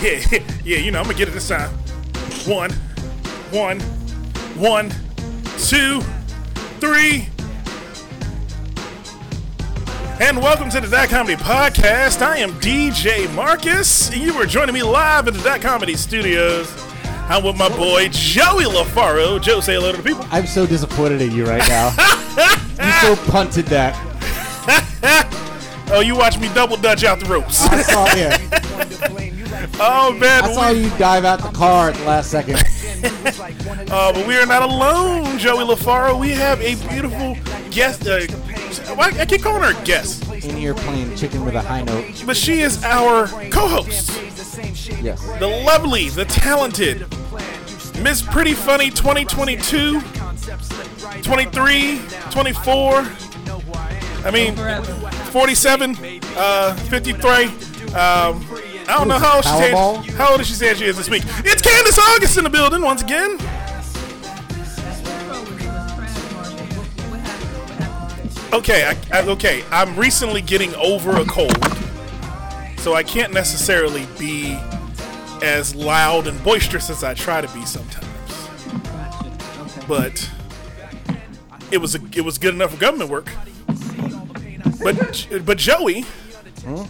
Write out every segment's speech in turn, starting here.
yeah, yeah, you know, I'm gonna get it this time. One, one, one, two, three. And welcome to the Dot Comedy Podcast. I am DJ Marcus. You are joining me live at the Dot Comedy Studios. I'm with my boy Joey LaFaro. Joe, say hello to the people. I'm so disappointed in you right now. you so punted that. Oh, you watch me double dutch out the ropes. I saw yeah. Oh man, I saw we- you dive out the car at the last second. Uh, but we are not alone, Joey LaFaro. We have a beautiful guest. Uh, I keep calling her guest, In here playing chicken with a high note. but she is our co-host, Yes. the lovely, the talented Miss Pretty Funny 2022, 23, 24. I mean, 47, uh, 53. Um, I don't know how old she said. How old is she saying she is this week? It's Kandyce August in the building once again. Okay, I, I, okay. I'm recently getting over a cold, so I can't necessarily be as loud and boisterous as I try to be sometimes. But it was a, it was good enough for government work. But but Joey, hmm?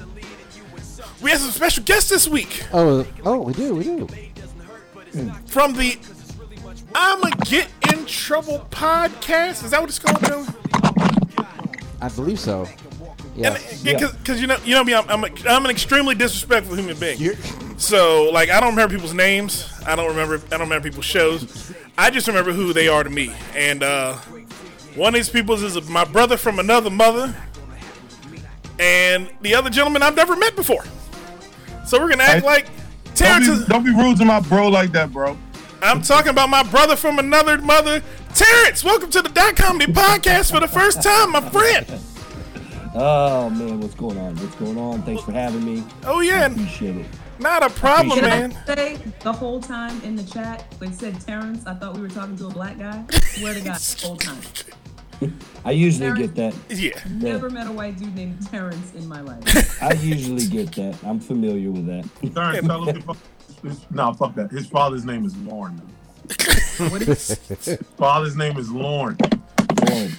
We have some special guests this week Oh, oh, we do, we do. from the "I'ma Get in Trouble" podcast. Is that what it's called? I believe so. And Yes. because you know you know me, I'm, I'm, a, I'm an extremely disrespectful human being. You're- So like I don't remember people's names. I don't remember I don't remember people's shows. I just remember who they are to me. And uh, one of these people is my brother from another mother, and the other gentleman I've never met before. So we're gonna act Hey, like Don't Terrance. be, is- don't be rude to my bro like that, bro. I'm talking about my brother from another mother, Terrance. Welcome to the Dot Comedy Podcast for the first time, my friend. Oh man, what's going on? What's going on? Thanks for having me. Oh yeah, I Appreciate it. not a problem, Appreciate man. I say the whole time in the chat when it said Terrance, I thought we were talking to a black guy? Swear to God, the whole time. I usually get that. Yeah. Never met a white dude named Terrance in my life. I usually get that. I'm familiar with that. Sorry, tell him. to- his- No, fuck that. His father's name is Lauren. What is Father's name is Lauren. Boom.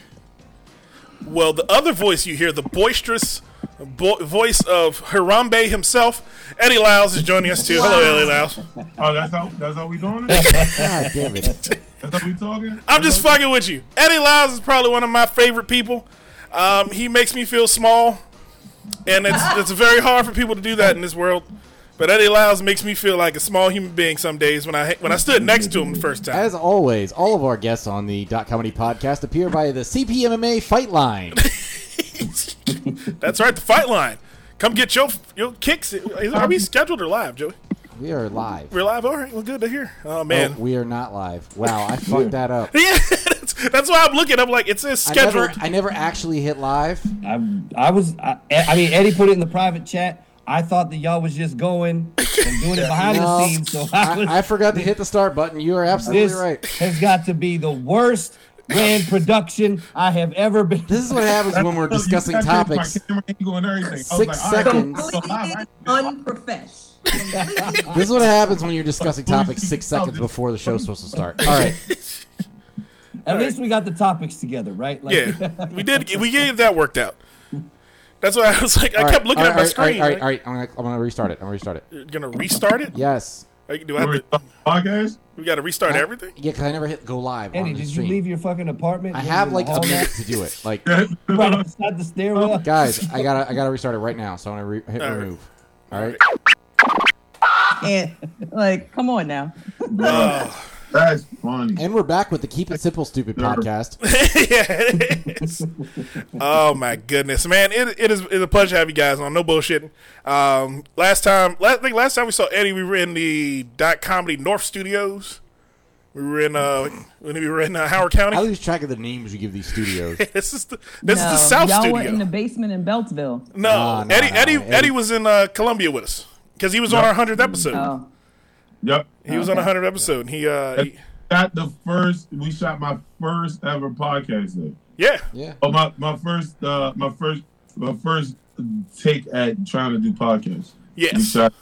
Well, the other voice you hear, the boisterous bo- voice of Harambe himself, Eddie Lyles is joining us too. Hello, Eddie Lyles. Oh, that's how. That's how we doing it. God damn it. That's how we talking. I'm just fucking with you. Eddie Lyles is probably one of my favorite people. Um, he makes me feel small, and it's it's very hard for people to do that in this world. But Eddie Lyles makes me feel like a small human being some days when I when I stood next to him the first time. As always, all of our guests on the Dot Comedy Podcast appear by the CPMMA Fight Line. That's right, the fight line. Come get your your kicks. Are we scheduled or live, Joey? We are live. We're live. All right, well, good to hear. Oh Oh, man, we are not live. Wow, I fucked that up. Yeah, that's, that's why I'm looking. I'm like, it says I never. I never actually hit live. I I was I, I mean Eddie put it in the private chat. I thought that y'all was just going and doing it behind No, the scenes. So I was. I, I forgot to hit the start button. You are absolutely this right. has got to be the worst grand production I have ever been. This is what happens when we're discussing topics. My camera angle and everything. I was Six like, all right, seconds. I'm so live. completely I- unprofesh? This is what happens when you're discussing topics six seconds before the show's supposed to start. All right. At least we got the topics together, right? Like, yeah, we did. We gave that worked out. That's why I was like, I All kept right, looking all at my right, screen. All right, all right, all right. I'm gonna, I'm gonna restart it. I'm gonna restart it. You're gonna restart it? Yes. Like, do I have We're to, podcast. we got to restart everything? Yeah, because I never hit go live Eddie, on the did you leave your fucking apartment? I have like the a hall minute to do it. Like, right outside the stairwell. guys, I gotta, I gotta restart it right now. So I'm gonna re- hit All right. remove. All right. And like, come on now. That's funny. And we're back with the Keep It Simple Stupid podcast. yeah, it is. oh my goodness, man! It, it is it's a pleasure to have you guys on. No bullshitting. Um, last time, last, I think last time we saw Eddie, we were in the Dot Comedy North Studios. We were in uh, when we were in uh, Howard County. I County. lose track of the names you give these studios. this is the this is the South y'all Studio. were in the basement in Beltsville. no, Nah, nah, Eddie, nah, Eddie, Eddie- Eddie was in uh, Columbia with us because he was on our hundredth episode. Oh, Yep. he was on a hundredth episode. And he, uh, he, Got the first. We shot my first ever podcast there. yeah, Yeah. Oh, my my first uh my first my first take at trying to do podcasts. We yes. shot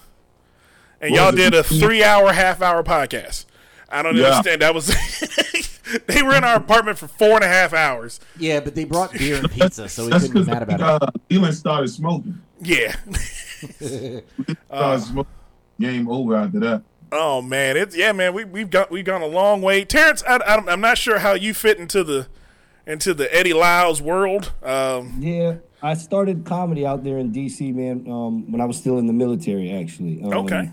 and y'all was it? did a three-hour, half-hour podcast. I don't Yeah. understand. That was they were in our apartment for four and a half hours. Yeah, but they brought beer and pizza, so we That's couldn't be mad about it. uh, Elon started smoking. Yeah. Started Uh. Game over after that. Oh man, it's yeah, man. We we've got we've gone a long way. Terrance, I, I, I'm not sure how you fit into the into the Eddie Lyles world. Um, Yeah, I started comedy out there in DC, man. Um, when I was still in the military, actually. Um, Okay.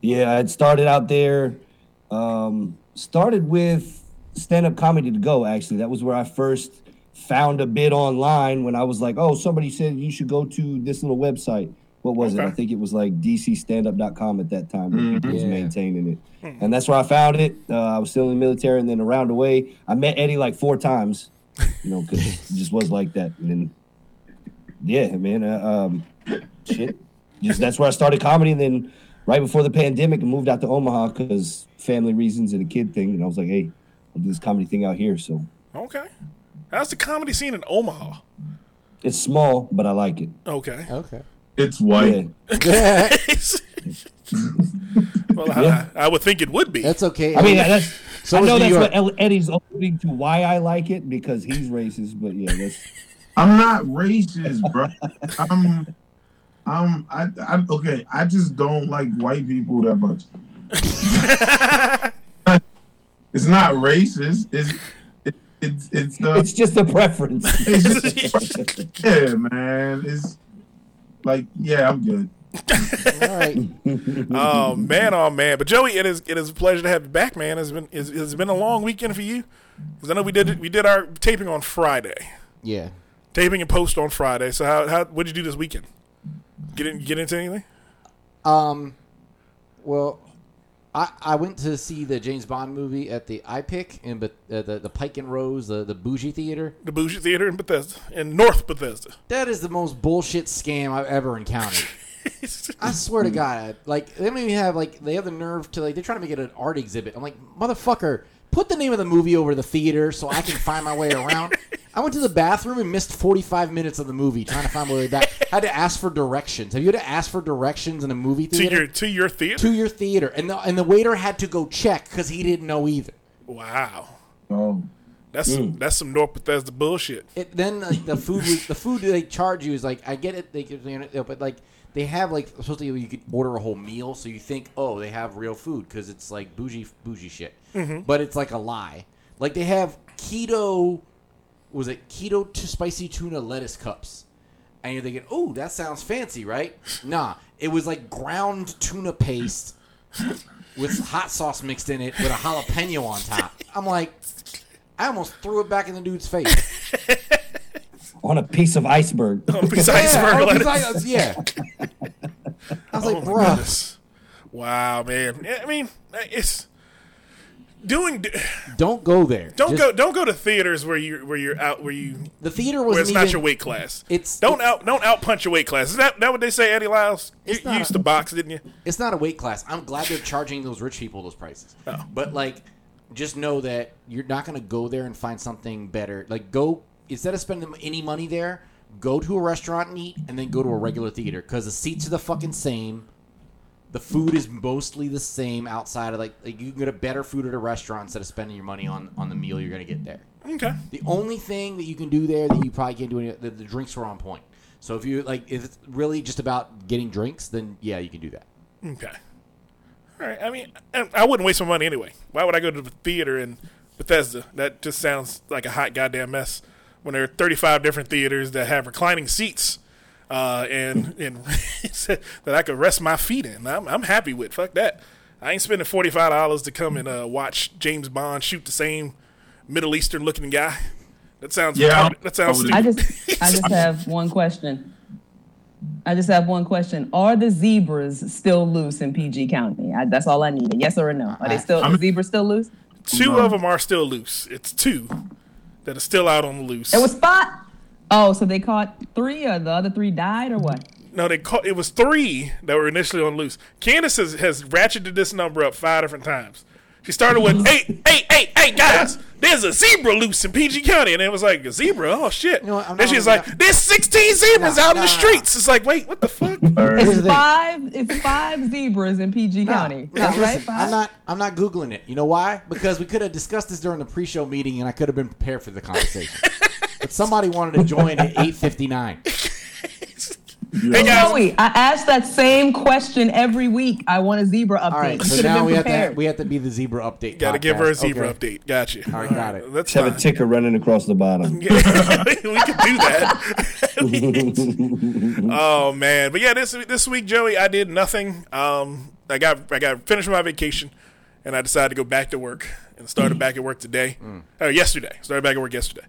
Yeah, I had started out there. Um, started with stand-up comedy to go. Actually, that was where I first found a bid online. When I was like, "Oh, somebody said you should go to this little website." What was it? I think it was like dcstandup.com at that time. where people was Yeah. maintaining it, and that's where I found it. Uh, I was still in the military, and then around the way, I met Eddie like four times. You know, because it just was like that, and then yeah, man. Uh, um, shit. Just that's where I started comedy. And then right before the pandemic, I moved out to Omaha because family reasons and a kid thing. And I was like, hey, I'll do this comedy thing out here. So okay, how's the comedy scene in Omaha? it's small, but I like it. Okay. Okay. It's white. Yeah. well, Yeah. I, I would think it would be. That's okay. I mean, that's. So I know that's York. what Eddie's alluding to why I like it because he's racist. But yeah, that's I'm not racist, bro. I'm, I'm, I, I, okay. I just don't like white people that much. it's not racist. It's, it, it's, it's, uh, it's just a preference. it's just, yeah, man. It's like, yeah, I'm good. All right. oh man, oh man. But Joey, it is it is a pleasure to have you back, man. It's been it's, it's been a long weekend for you because I know we did it, we did our taping on Friday, Yeah. taping and post on Friday. So how how what did you do this weekend? Get in, get into anything? Um, well, I I went to see the James Bond movie at the iPic in but uh, the the Pike and Rose the the bougie theater. The Bougie Theater in Bethesda, in North Bethesda. That is the most bullshit scam I've ever encountered. I swear to God, like they don't even have like they have the nerve to like they're trying to make it an art exhibit. I'm like, motherfucker, put the name of the movie over the theater so I can find my way around. I went to the bathroom and missed 45 minutes of the movie trying to find my way back. had to ask for directions. Have you had to ask for directions in a movie to theater? your to your theater. to your theater, and the and the waiter had to go check because he didn't know either. wow, Oh, that's some, that's some North Bethesda bullshit. It, then like the food was, the food they charge you is like I get it they give you know, but like they have like supposedly you could order a whole meal so you think oh they have real food because it's like bougie bougie shit mm-hmm. but it's like a lie like they have keto was it keto to spicy tuna lettuce cups and you're thinking oh that sounds fancy right nah it was like ground tuna paste with hot sauce mixed in it with a jalapeno on top I'm like I almost threw it back in the dude's face. on a piece of iceberg. On Piece of Yeah, iceberg lettuce. because I- yeah. I was like, Oh my bruh. Wow, man. Yeah, I mean, it's doing. Don't go there. Don't Just- go. Don't go to theaters where you where you're out where you The theater wasn't it's not your weight class. It's don't out don't out punch your weight class. Is that that what they say, Eddie Lyles? You, you used a- to box, didn't you? It's not a weight class. I'm glad they're charging those rich people those prices. Oh. But like, just know that you're not gonna go there and find something better. Like, go instead of spending any money there, go to a restaurant and eat, and then go to a regular theater because the seats are the fucking same. The food is mostly the same outside of like, like you can get a better food at a restaurant instead of spending your money on on the meal you're gonna get there. Okay. The only thing that you can do there that you probably can't do any the, the drinks were on point. So if you like, if it's really just about getting drinks, then yeah, you can do that. Okay. All right. I mean, I, I wouldn't waste my money anyway. Why would I go to the theater in Bethesda? That just sounds like a hot goddamn mess. When there are 35 different theaters that have reclining seats, uh, and and that I could rest my feet in, I'm, I'm happy with. Fuck that. I ain't spending forty five dollars to come and uh, watch James Bond shoot the same Middle Eastern looking guy. That sounds Yeah, retarded. that sounds I stupid. I just I just have one question. I just have one question. Are the zebras still loose in PG County? I, that's all I need. Yes or no? Are they still I'm- zebras still loose? Two No. of them are still loose. It's two that are still out on the loose. It was spot. Oh, so they caught three, or the other three died, or what? No, they caught. It was three that were initially on loose. Kandyce has, has ratcheted this number up five different times. She started with, "Hey, hey, hey, hey, guys, there's a zebra loose in PG County," and it was like a zebra. Oh shit! know what, then she's like, "There's 16 zebras No, out in no, the no. streets." It's like, wait, what the fuck? It's five. It's five zebras in PG County. No, That's right. listen, I'm not. I'm not googling it. You know why? Because we could have discussed this during the pre-show meeting, and I could have been prepared for the conversation. but somebody wanted to join at 8:59. Hey guys, Joey, I ask that same question every week. I want a zebra update. All right, so now been we have to we have to be the zebra update. gotta give her a zebra Okay. update. Got you. All right, got it. Let's Just have a uh, ticker running across the bottom. we can do that. oh man, but yeah, this this week, Joey, I did nothing. Um, I got I got finished my vacation, and I decided to go back to work and started mm-hmm. back at work today. Or yesterday, started back at work yesterday.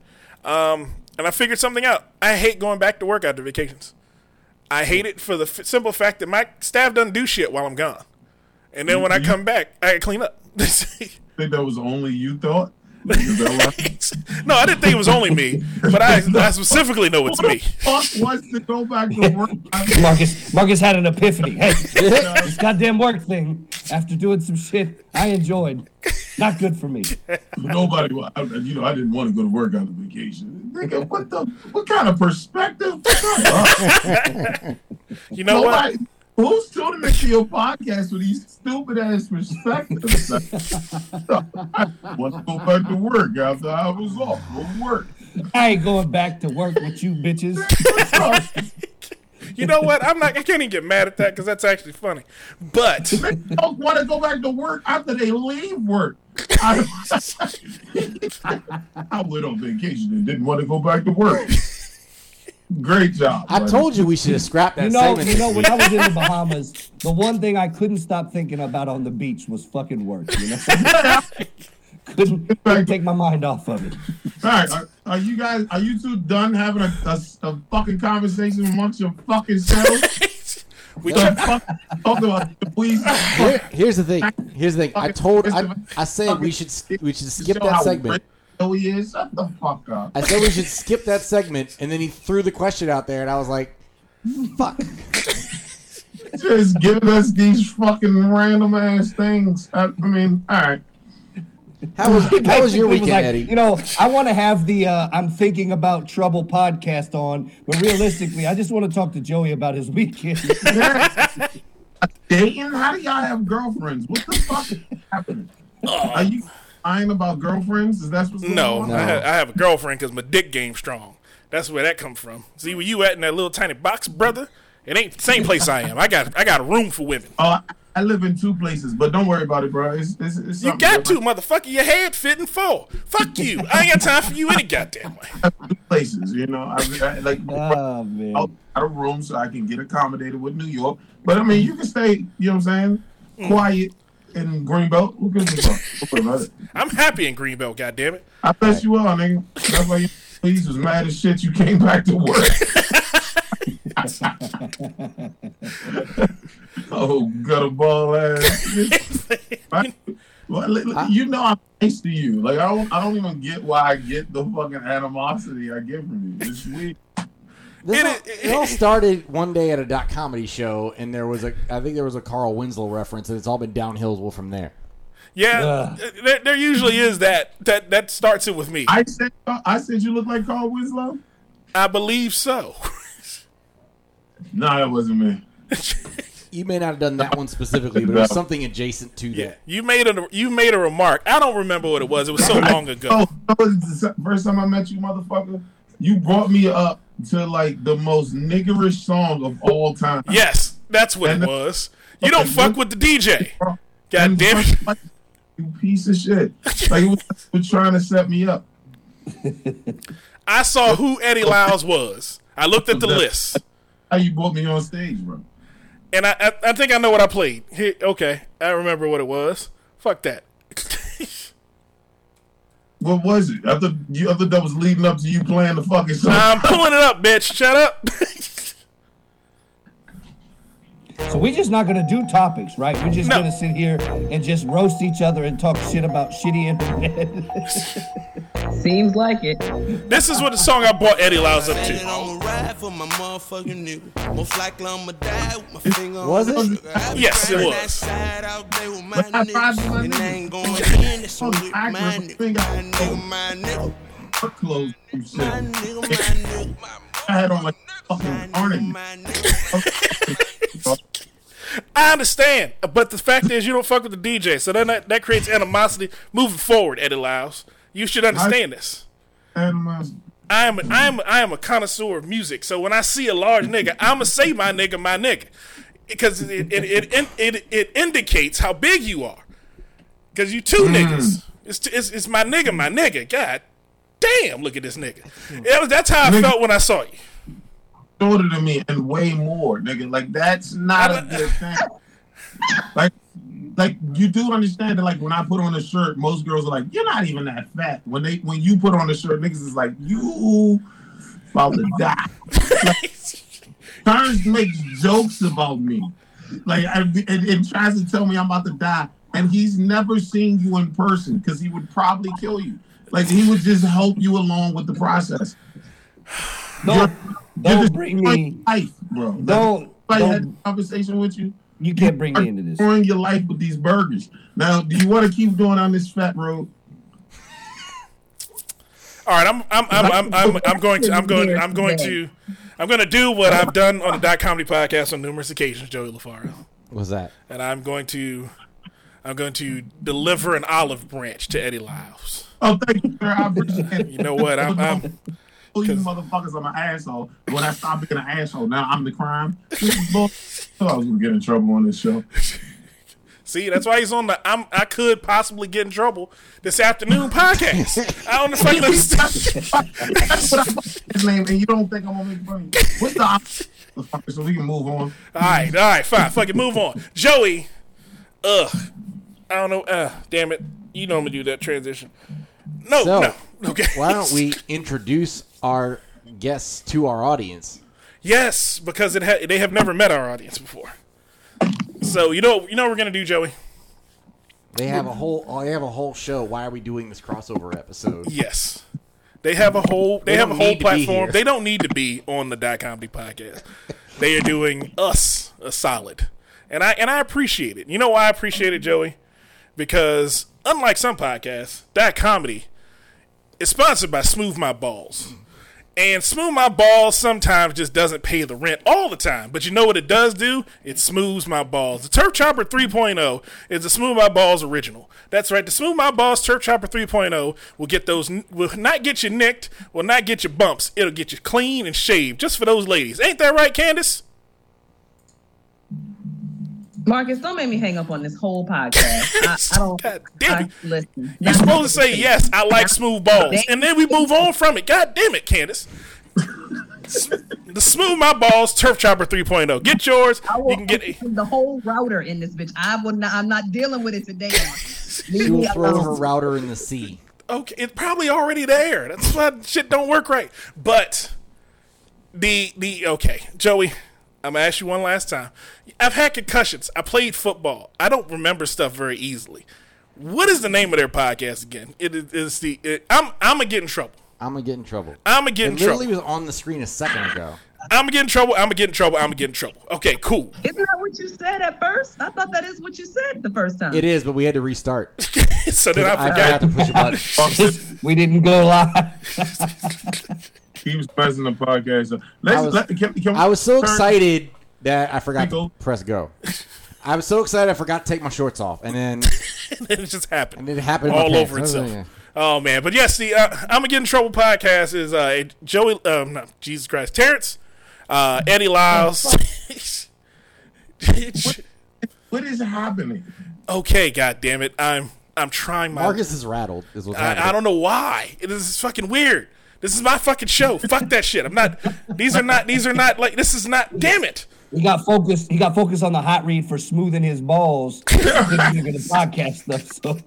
Um, and I figured something out. I hate going back to work after vacations. I hate it for the f- simple fact that my staff doesn't do shit while I'm gone, and then when I come back, I clean up. I think that was only you thought. Is that why? no, I didn't think it was only me, but I, I specifically know it's Who the me. fuck wants to go back to work? Marcus Marcus had an epiphany. Hey, this goddamn work thing. After doing some shit I enjoyed, not good for me. Nobody, I- you know, I didn't want to go to work on the vacation. Nigga, what the, what kind of perspective? You know what? Nobody, who's tuning into your podcast with these stupid ass perspectives? I want to go back to work after I was off from work. I ain't going back to work with you bitches. You know what? I'm not. I can't even get mad at that because that's actually funny. But They don't want to go back to work after they leave work. I, I went on vacation and didn't want to go back to work. Great job. I buddy. told you we should have scrapped that You know, segment. you know, when. I was in the Bahamas, the one thing I couldn't stop thinking about on the beach was fucking work. You know, couldn't, couldn't take my mind off of it. All right, are, are you guys? Are you two done having a, a, a fucking conversation amongst your fucking selves? we So try, fuck, talk about the police. Here- here's the thing. Here's the thing. I told. I, Fucking- I said we should we should skip that how segment. Rich he is. Shut the fuck up. I said we should skip that segment, and then he threw the question out there, and I was like, "Fuck." Just giving us these fucking random ass things. I, I mean, all right. How was how was your Basically, it weekend, like, Eddie? You know, I want to have the uh, "I'm thinking about trouble" podcast on, but realistically, I just want to talk to Joey about his weekend. Dating? How do y'all have girlfriends? What the fuck is happening? Are you lying about girlfriends? Is that what's going no, on? I, ha- I have a girlfriend because my dick game strong. That's where that come from. See where you at in that little tiny box, brother? It ain't the same place I am. I got I got a room for women. Oh, I- I live in two places, but don't worry about it, bro. It's, it's, it's You something got to, motherfucker. Your head fitting full. Fuck you. I ain't got time for you any goddamn way. two places, you know. I, I, like, oh man, out out of room so I can get accommodated with New York. But I mean, you can stay, you know what I'm saying, mm. quiet in Greenbelt. Who gives a fuck? Don't about it. I'm happy in Greenbelt, goddammit. I bet you are, nigga. That's why you was mad as shit. You came back to work. oh, got a ball ass. Right? Well, li- you know I'm nice to you. Like I don't, I don't even get why I get the fucking animosity I get from you. It's weird. This It all, is- it all started one day at a dot comedy show, and there was a I think there was a Carl Winslow reference, and it's all been downhill from there. Yeah, there, there usually is that. That that starts it with me. I, I said, I said you look like Carl Winslow. I believe so. No, that wasn't me. You may not have done that one specifically, but it was something adjacent to Yeah, that. you made a you made a remark. I don't remember what it was. It was so long ago. Oh, that was the first time I met you, motherfucker. You brought me up to like the most niggerish song of all time. Yes, that's what it And- was. You don't fuck with the DJ. God damn it. like, You piece of shit. Like you was, was trying to set me up. I saw who Eddie Lyles was. I looked at the list, How you brought me on stage, bro? and I I, I think I know what I played. Here, okay, I remember what it was. Fuck that. What was it? I thought you I thought that was leading up to you playing the fucking song. I'm pulling it up, bitch. Shut up. so we're just not gonna do topics, right? We're just No. gonna sit here and just roast each other and talk shit about shitty internet. Seems like it. This is what the song I bought Eddie Lyles up to. I'ma ride for my motherfucking nigga. Most likely I'ma die with my finger on Was it? trigger. I be Yes, it riding was. that side out there with my But I tried to niggas. my And I niggas. ain't going in, Oh, I my remember finger- My nigga, my nigga. Her clothes and shit. My nigga, my nigga. I had on like My fucking nigga, orange. I understand, but the fact is you don't fuck with the DJ, so then that, that creates animosity moving forward, Eddie Lyles. You should understand this. Animosity. Um, I am I am I am a connoisseur of music, so when I see a large nigga, I'ma say my nigga, my nigga, because it it it, it, it, it indicates how big you are. Because you two mm. niggas, it's, it's it's my nigga, my nigga. God damn, look at this nigga. Was, that's how I Nigga. felt when I saw you. shorter than me and way more, nigga. Like that's not a good thing. Like, like you do understand that. Like when I put on a shirt, most girls are like, "You're not even that fat." When they when you put on a shirt, niggas is like, "You about to die." Like, Turns makes jokes about me, like I, and, and tries to tell me I'm about to die, and he's never seen you in person because he would probably kill you. Like he would just help you along with the process. Don't, You're don't just bring me. life, bro. Like, Don't, I had a conversation with you. You can't bring me into this. Destroying your life with these burgers. Now, do you want to keep going on this fat road? All right, I'm I'm I'm I'm, I'm, I'm going to I'm going I'm going to I'm going to do what I've done on the Dot Comedy Podcast on numerous occasions, Joey LaFaro, What's that? and I'm going to I'm going to deliver an olive branch to Eddie Lyles. Oh, thank you, sir. I appreciate it. You know what? I'm, I'm Oh, you motherfuckers are my asshole. When I stop being an asshole, now I'm the crime. This I was gonna get in trouble on this show. see. That's why he's on the I'm I could possibly get in trouble this afternoon podcast. I don't fucking understand. I fucking his name, and you don't think I'm gonna make fun of you. What's the option? So we can move on. All right, all right, fine. Fuck it, move on. Joey, ugh, I don't know. Uh, damn it, you know I'm gonna do that transition. No, So, no. Okay. Why don't we introduce our guests to our audience? Yes, because it ha- they have never met our audience before. So you know, you know what we're gonna do, Joey. They have a whole. Oh, they have a whole show. Why are we doing this crossover episode? Yes, they have a whole. They, They have a whole need to be platform. They don't need to be on the Dot Comedy Podcast. they are doing us a solid, and I and I appreciate it. You know why I appreciate it, Joey? Because unlike some podcasts, Dot Comedy is sponsored by Smooth My Balls. And Smooth My Balls sometimes just doesn't pay the rent all the time. But you know what it does do? It smooths my balls. The Turf Chopper 3.0 is the Smooth My Balls original. That's right. The Smooth My Balls Turf Chopper 3.0 will get those, will not get you nicked, will not get you bumps. It'll get you clean and shaved just for those ladies. Ain't that right, Kandyce? Marcus, don't make me hang up on this whole podcast. I, I don't. God damn I, listen. You're supposed to say, yes, I like smooth balls. And then we move on from it. God damn it, Kandyce. the Smooth My Balls Turf Chopper 3.0. Get yours. I will You can get open the whole router in this bitch. I will not. I'm not dealing with it today. Marcus. She Leave will throw her router in the sea. okay, it's probably already there. That's why shit don't work right. But the the okay, Joey, I'm gonna ask you one last time. I've had concussions. I played football. I don't remember stuff very easily. What is the name of their podcast again? It is it's the it, I'm I'm gonna get in trouble. I'm gonna get in trouble. I'm gonna get in It literally trouble. was on the screen a second ago. I'm gonna get in trouble. I'm gonna get in trouble. I'm gonna get in trouble. Okay, cool. Isn't that what you said at first? I thought that is what you said the first time. It is, but we had to restart. so then I I forgot. forgot to push a button. we didn't go live. He was pressing the podcast. Let's I was- let, can, can I was so excited that I forgot Go. to press go. I was so excited I forgot to take my shorts off, and then it just happened. and it happened all over I itself. like, Oh man, but yes, the uh, I'm gonna get in trouble podcast is uh, Joey, um, no, Jesus Christ, Terrance, uh, Eddie Lyles. What is happening? okay, God damn it, I'm I'm trying my. Marcus is rattled. Is what's happening. I, I don't know why. It is fucking weird. This is my fucking show. Fuck that shit. I'm not. These are not. These are not like. This is not. Damn it. He got focused. He got focused on the hot read for smoothing his balls. Couldn't think of the podcast stuff. So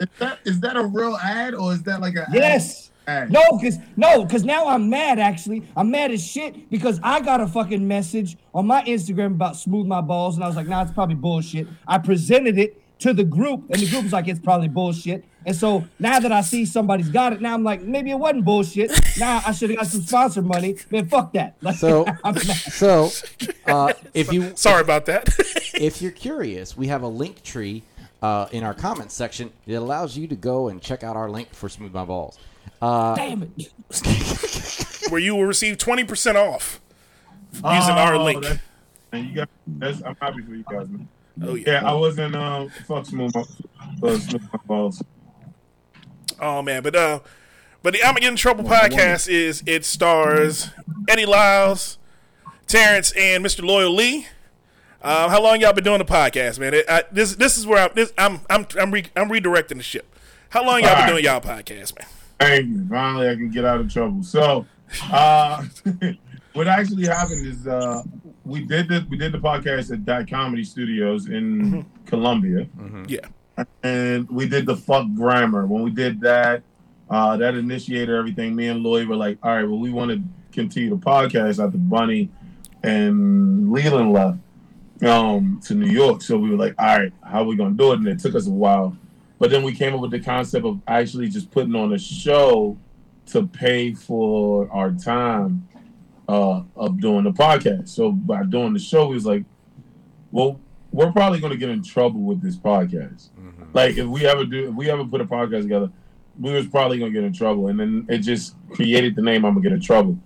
Is that is that a real ad or is that like a yes, ad? no, because no, because now I'm mad. Actually, I'm mad as shit because I got a fucking message on my Instagram about smooth my balls, and I was like, nah, it's probably bullshit. I presented it to the group, and the group was like, it's probably bullshit. And so now that I see somebody's got it, now I'm like, maybe it wasn't bullshit. Now I should have got some sponsor money. Man, fuck that. Like, So, so uh, if you Sorry about that. if you're curious, we have a link tree uh, in our comments section. It allows you to go and check out our link for Smooth My Balls. Uh, damn it. Where you will receive twenty percent off using our Oh, link. that's- And you guys, that's, I'm happy for you guys, man. Oh yeah. Yeah, I wasn't um fuck smooth my, uh, smooth my balls. Oh man, but uh, but the I'm gonna get in trouble podcast is it stars Eddie Lyles, Terrance, and Mr. Loyal Lee. Uh, how long y'all been doing the podcast, man? It, I, this this is where I'm this, I'm I'm I'm, re, I'm redirecting the ship. How long y'all been Alright. doing y'all podcast, man? Thank you. Finally, I can get out of trouble. So, uh, what actually happened is uh, we did the We did the podcast at Dot Comedy Studios in Columbia, Yeah. And we did the fuck grammar. When we did that, uh, that initiated everything. Me and Lloyd were like, "All right, well, we want to continue the podcast after Bunny and Leland left um, to New York." So we were like, "All right, how are we gonna do it?" And it took us a while. But then we came up with the concept of actually just putting on a show to pay for our time uh, of doing the podcast. So by doing the show, we was like, well, we're probably going to get in trouble with this podcast. Like if we ever do, if we ever put a podcast together, we was probably going to get in trouble. And then it just created the name I'm gonna get in trouble.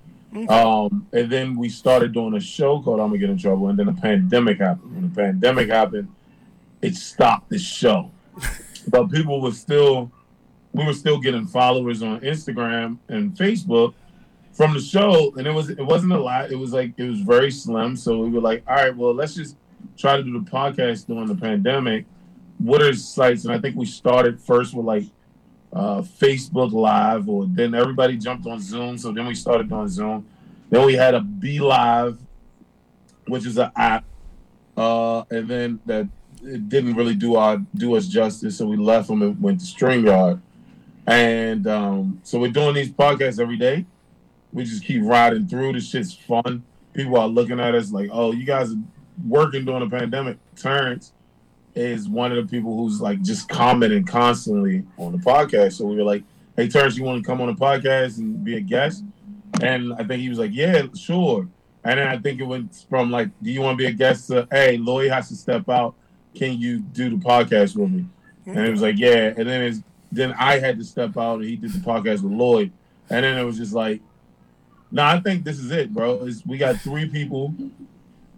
Um, and then we started doing a show called I'm gonna get in trouble. And then the pandemic happened. When the pandemic happened, it stopped the show but people were still we were still getting followers on Instagram and Facebook from the show and it was it wasn't a lot it was like it was very slim so we were like all right well let's just try to do the podcast during the pandemic what are sites and I think we started first with like uh, Facebook Live or then everybody jumped on Zoom so then we started on Zoom then we had a BeLive which is an app uh, and then that it didn't really do our do us justice, so we left them and went to StreamYard. And um, so we're doing these podcasts every day. We just keep riding through. This shit's fun. People are looking at us like, "Oh, you guys are working during the pandemic." Terrance is one of the people who's like just commenting constantly on the podcast. So we were like, "Hey, Terrance, you want to come on the podcast and be a guest?" And I think he was like, "Yeah, sure." And then I think it went from like, "Do you want to be a guest?" to, "Hey, Lloyd has to step out. Can you do the podcast with me?" And it was like, "Yeah." And then it's then I had to step out and he did the podcast with Lloyd. And then it was just like, "No, I think this is it, bro. It's, we got three people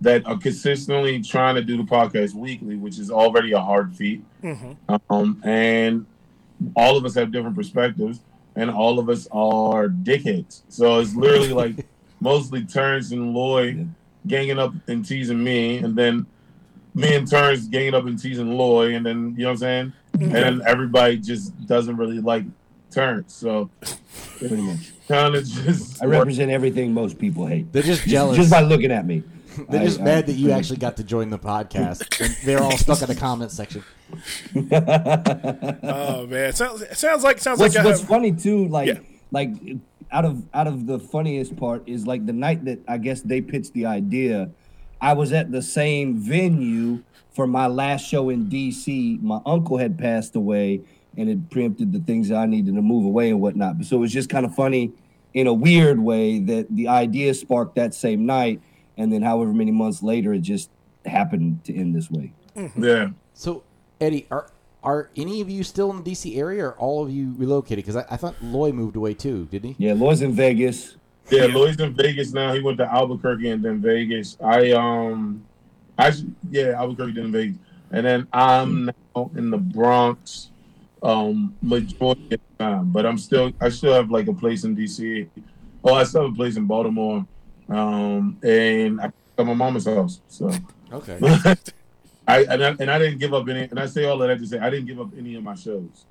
that are consistently trying to do the podcast weekly, which is already a hard feat. Um, and all of us have different perspectives, and all of us are dickheads. So it's literally like mostly Terrance and Lloyd ganging up and teasing me, and then me and Terrance ganging up and teasing Lloyd, and then you know what I'm saying? And then everybody just doesn't really like Terrance. So Pretty much. kind of just I represent everything most people hate. they're just jealous. Just by looking at me. they're I- just I- mad that you actually got to join the podcast. They're all stuck in the comments section. Oh man, it sounds it sounds like sounds What's, like what's have, funny too, like Yeah. like out of out of the funniest part is like the night that I guess they pitched the idea, I was at the same venue for my last show in DC. My uncle had passed away and it preempted the things that I needed to move away and whatnot. So it was just kind of funny in a weird way that the idea sparked that same night, and then however many months later it just happened to end this way. yeah. So, Eddie, are are any of you still in the DC area, or all of you relocated? Because I, I thought Lloyd moved away too, didn't he? Yeah, Lloyd's in Vegas. Yeah, Lloyd's in Vegas now. He went to Albuquerque and then Vegas. I um, I yeah, Albuquerque then Vegas, and then I'm now in the Bronx, um, majority of the time. But I'm still, I still have like a place in DC. Oh, I still have a place in Baltimore, um, and I got my mama's house. So Okay. I and, I and I didn't give up any. And I say all of that to say I didn't give up any of my shows.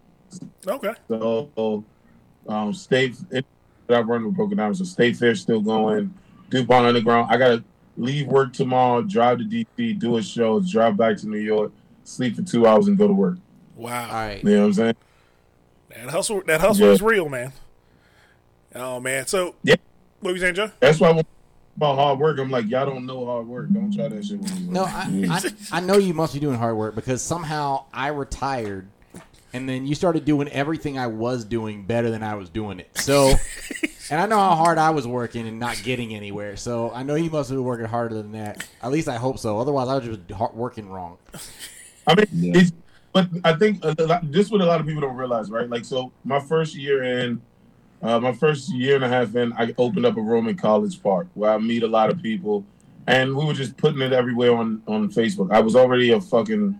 okay. So, um, state that I run with Broken Diamond. So State Fair still going. DuPont Underground. I gotta leave work tomorrow, drive to DC, do a show, drive back to New York, sleep for two hours, and go to work. Wow. All right. You know what I'm saying? That hustle that hustle Yeah. is real, man. Oh man. So Yeah. what were you saying, Joe? That's why. When, about hard work. I'm like, y'all don't know hard work. Don't try that shit with me. No, I, I, I know you must be doing hard work because somehow I retired, and then you started doing everything I was doing better than I was doing it. So, and I know how hard I was working and not getting anywhere. So I know you must have been working harder than that. At least I hope so. Otherwise, I was just working wrong. I mean, Yeah. it's, but I think a lot, this is what a lot of people don't realize, right? Like, so my first year in, uh, my first year and a half in, I opened up a room in College Park where I meet a lot of people, and we were just putting it everywhere on on Facebook. I was already a fucking,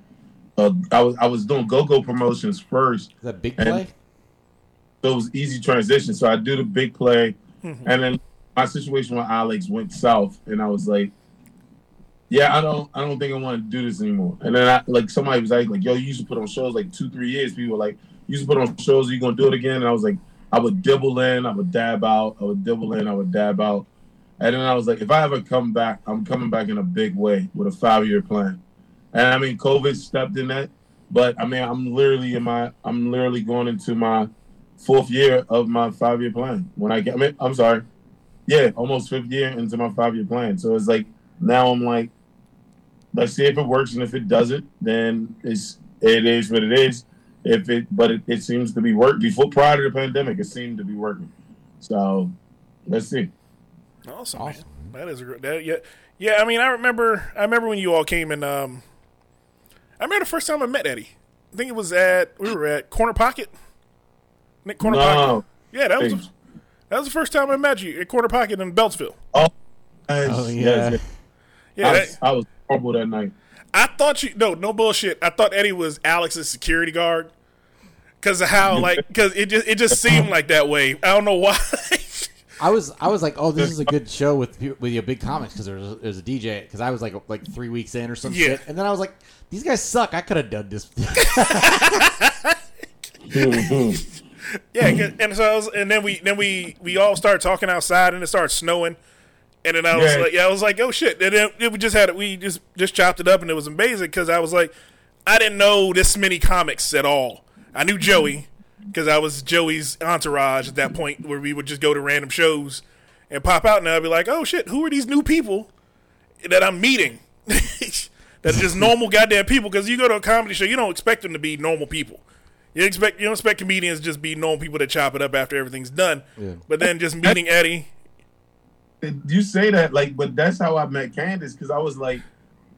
uh, I was I was doing go go promotions first, Is that big play? so it was easy transition. So I do the big play, and then my situation with Alex went south, and I was like, "Yeah, I don't, I don't think I want to do this anymore." And then I like somebody was like, "Like, yo, you used to put on shows like two, three years." People were like, "You used to put on shows. Are you gonna do it again?" And I was like, "I would dibble in, I would dab out, I would dibble in, I would dab out." And then I was like, "If I ever come back, I'm coming back in a big way with a five year plan." And I mean, COVID stepped in that, but I mean, I'm literally in my, I'm literally going into my fourth year of my five year plan. When I get, I mean, I'm sorry, yeah, almost fifth year into my five year plan. So it's like now I'm like, let's see if it works, and if it doesn't, then it's it is what it is. If it, but it, it seems to be working. before prior to the pandemic, it seemed to be working. So let's see. Awesome, Awesome. That is a great. That, yeah, yeah. I mean, I remember. I remember when you all came and um, I remember the first time I met Eddie. I think it was at we were at Corner Pocket. Nick Corner Pocket. Yeah, that was that was the first time I met you at Corner Pocket in Beltsville. yes, Oh, yes, yeah. yes. Yeah, I, that, I was horrible that night. I thought you no no bullshit. I thought Eddie was Alex's security guard because of how like because it just it just seemed like that way. I don't know why. I was I was like, oh, this is a good show with with your big comics because there's there's a DJ because I was like like three weeks in or some Yeah. shit, and then I was like, these guys suck. I could have done this. yeah, and so I was, and then we then we we all started talking outside, and it started snowing, and then I was Yeah. like, yeah, I was like, oh shit, and then it, we just had it, we just just chopped it up, and it was amazing because I was like, I didn't know this many comics at all. I knew Joey mm-hmm. because I was Joey's entourage at that point, where we would just go to random shows and pop out, and I'd be like, oh shit, who are these new people that I'm meeting? that are just normal goddamn people because you go to a comedy show, you don't expect them to be normal people. You expect you don't expect comedians to just be normal people that chop it up after everything's done. Yeah. But then just meeting Eddie, you say that like, but that's how I met Kandyce because I was like,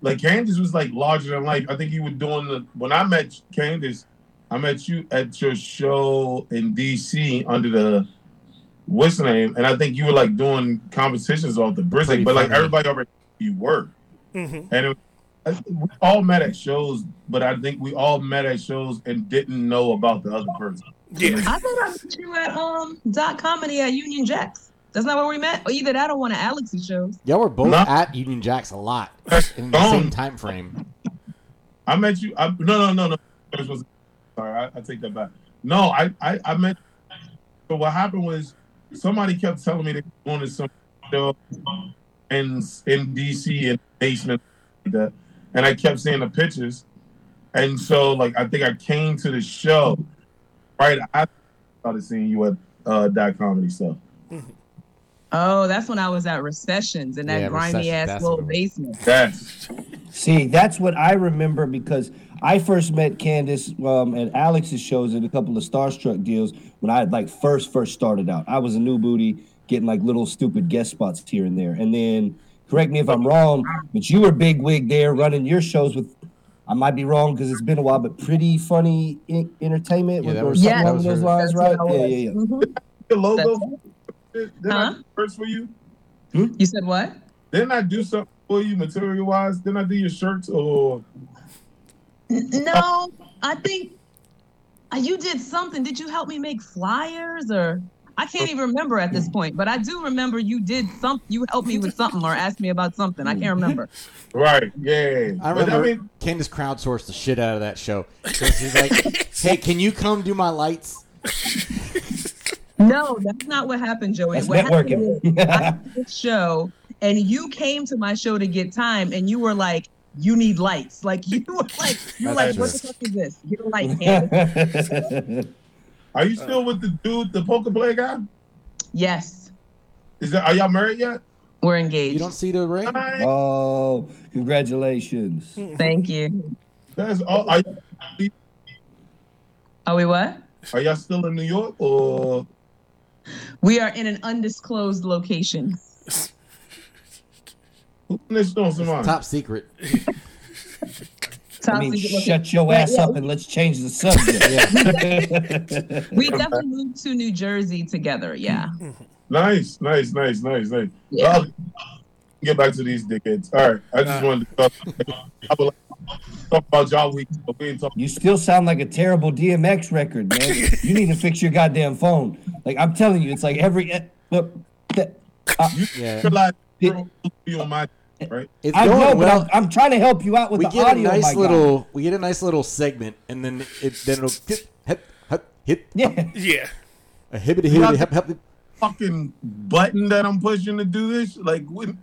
like Kandyce was like larger than life. I think you were doing the when I met Kandyce, I met you at your show in DC under the what's the name, and I think you were like doing competitions off the Pretty brisket, but like everybody already knew you were, Mhm. and it, I- we all met at shows, but I think we all met at shows and didn't know about the other person. yeah, I thought I met you at um dot comedy at Union Jacks. That's not where we met. Either that or one of Alex's shows. Y'all were both No. at Union Jacks a lot in the Gone. same time frame. I met you. I, no, no, no, no. This was- Sorry, I, I take that back. No, I, I, I met. But what happened was somebody kept telling me they wanted some show in in DC in the basement like that, and I kept seeing the pictures, and so like I think I came to the show right after I started seeing you at uh, that comedy stuff. Oh, that's when I was at Recessions in that Yeah, grimy Recessions, ass that's little what it was. basement. That's See, that's what I remember because I first met Kandyce um, at Alex's shows at a couple of Starstruck deals when I like first first started out. I was a new booty getting like little stupid guest spots here and there, and then correct me if I'm wrong, but you were big wig there running your shows with. I might be wrong because it's been a while, but pretty funny I- entertainment Yeah, with, that or was- something that along was those lines, That's right? what I Yeah, yeah, yeah. Mhm. the logo. That's- Didn't I Huh? do first for you? You said what? Didn't I do something for you material wise? Didn't I do your shirts or? No, I think uh, you did something. Did you help me make flyers or? I can't even remember at this point, but I do remember you did some. You helped me with something or asked me about something. I can't remember. Right. Yeah. I But, remember mean, Kandyce crowdsourced the shit out of that show. She's like, "Hey, can you come do my lights?" No, that's not what happened, Joey. That's what happened is I did this show, and you came to my show to get time, and you were like, "You need lights." Like you were like, you were That's like, "What the fuck is this? Get a light, Kandyce." are you still with the dude, the poker player guy? yes. Is that are y'all married yet? We're engaged. You don't see the ring? Oh, congratulations. Thank you. That's all. Are, Are we what? are y'all still in New York or? We are in an undisclosed location. Who this doing some Top secret. Top I mean, secret shut your ass yeah. up and let's change the subject. We definitely moved to New Jersey together. Yeah. Nice, nice, nice, nice, nice. Yeah. I'll get back to these dickheads. All right, I just wanted to talk, I would like to talk about y'all week, but we ain't talking. You still sound like a terrible DMX record, man. You need to fix your goddamn phone. Like I'm telling you, it's like every. eh, Look, that- uh, Yeah. Realize be on my right. It's I going know, but well. I'm, I'm trying to help you out with we the get audio. a my nice guy. little we get a nice little segment and then it then it'll hit hit hit, hit Yeah. Yeah. a hibbity hibbity hip hip Fucking button that I'm pushing to do this, like when,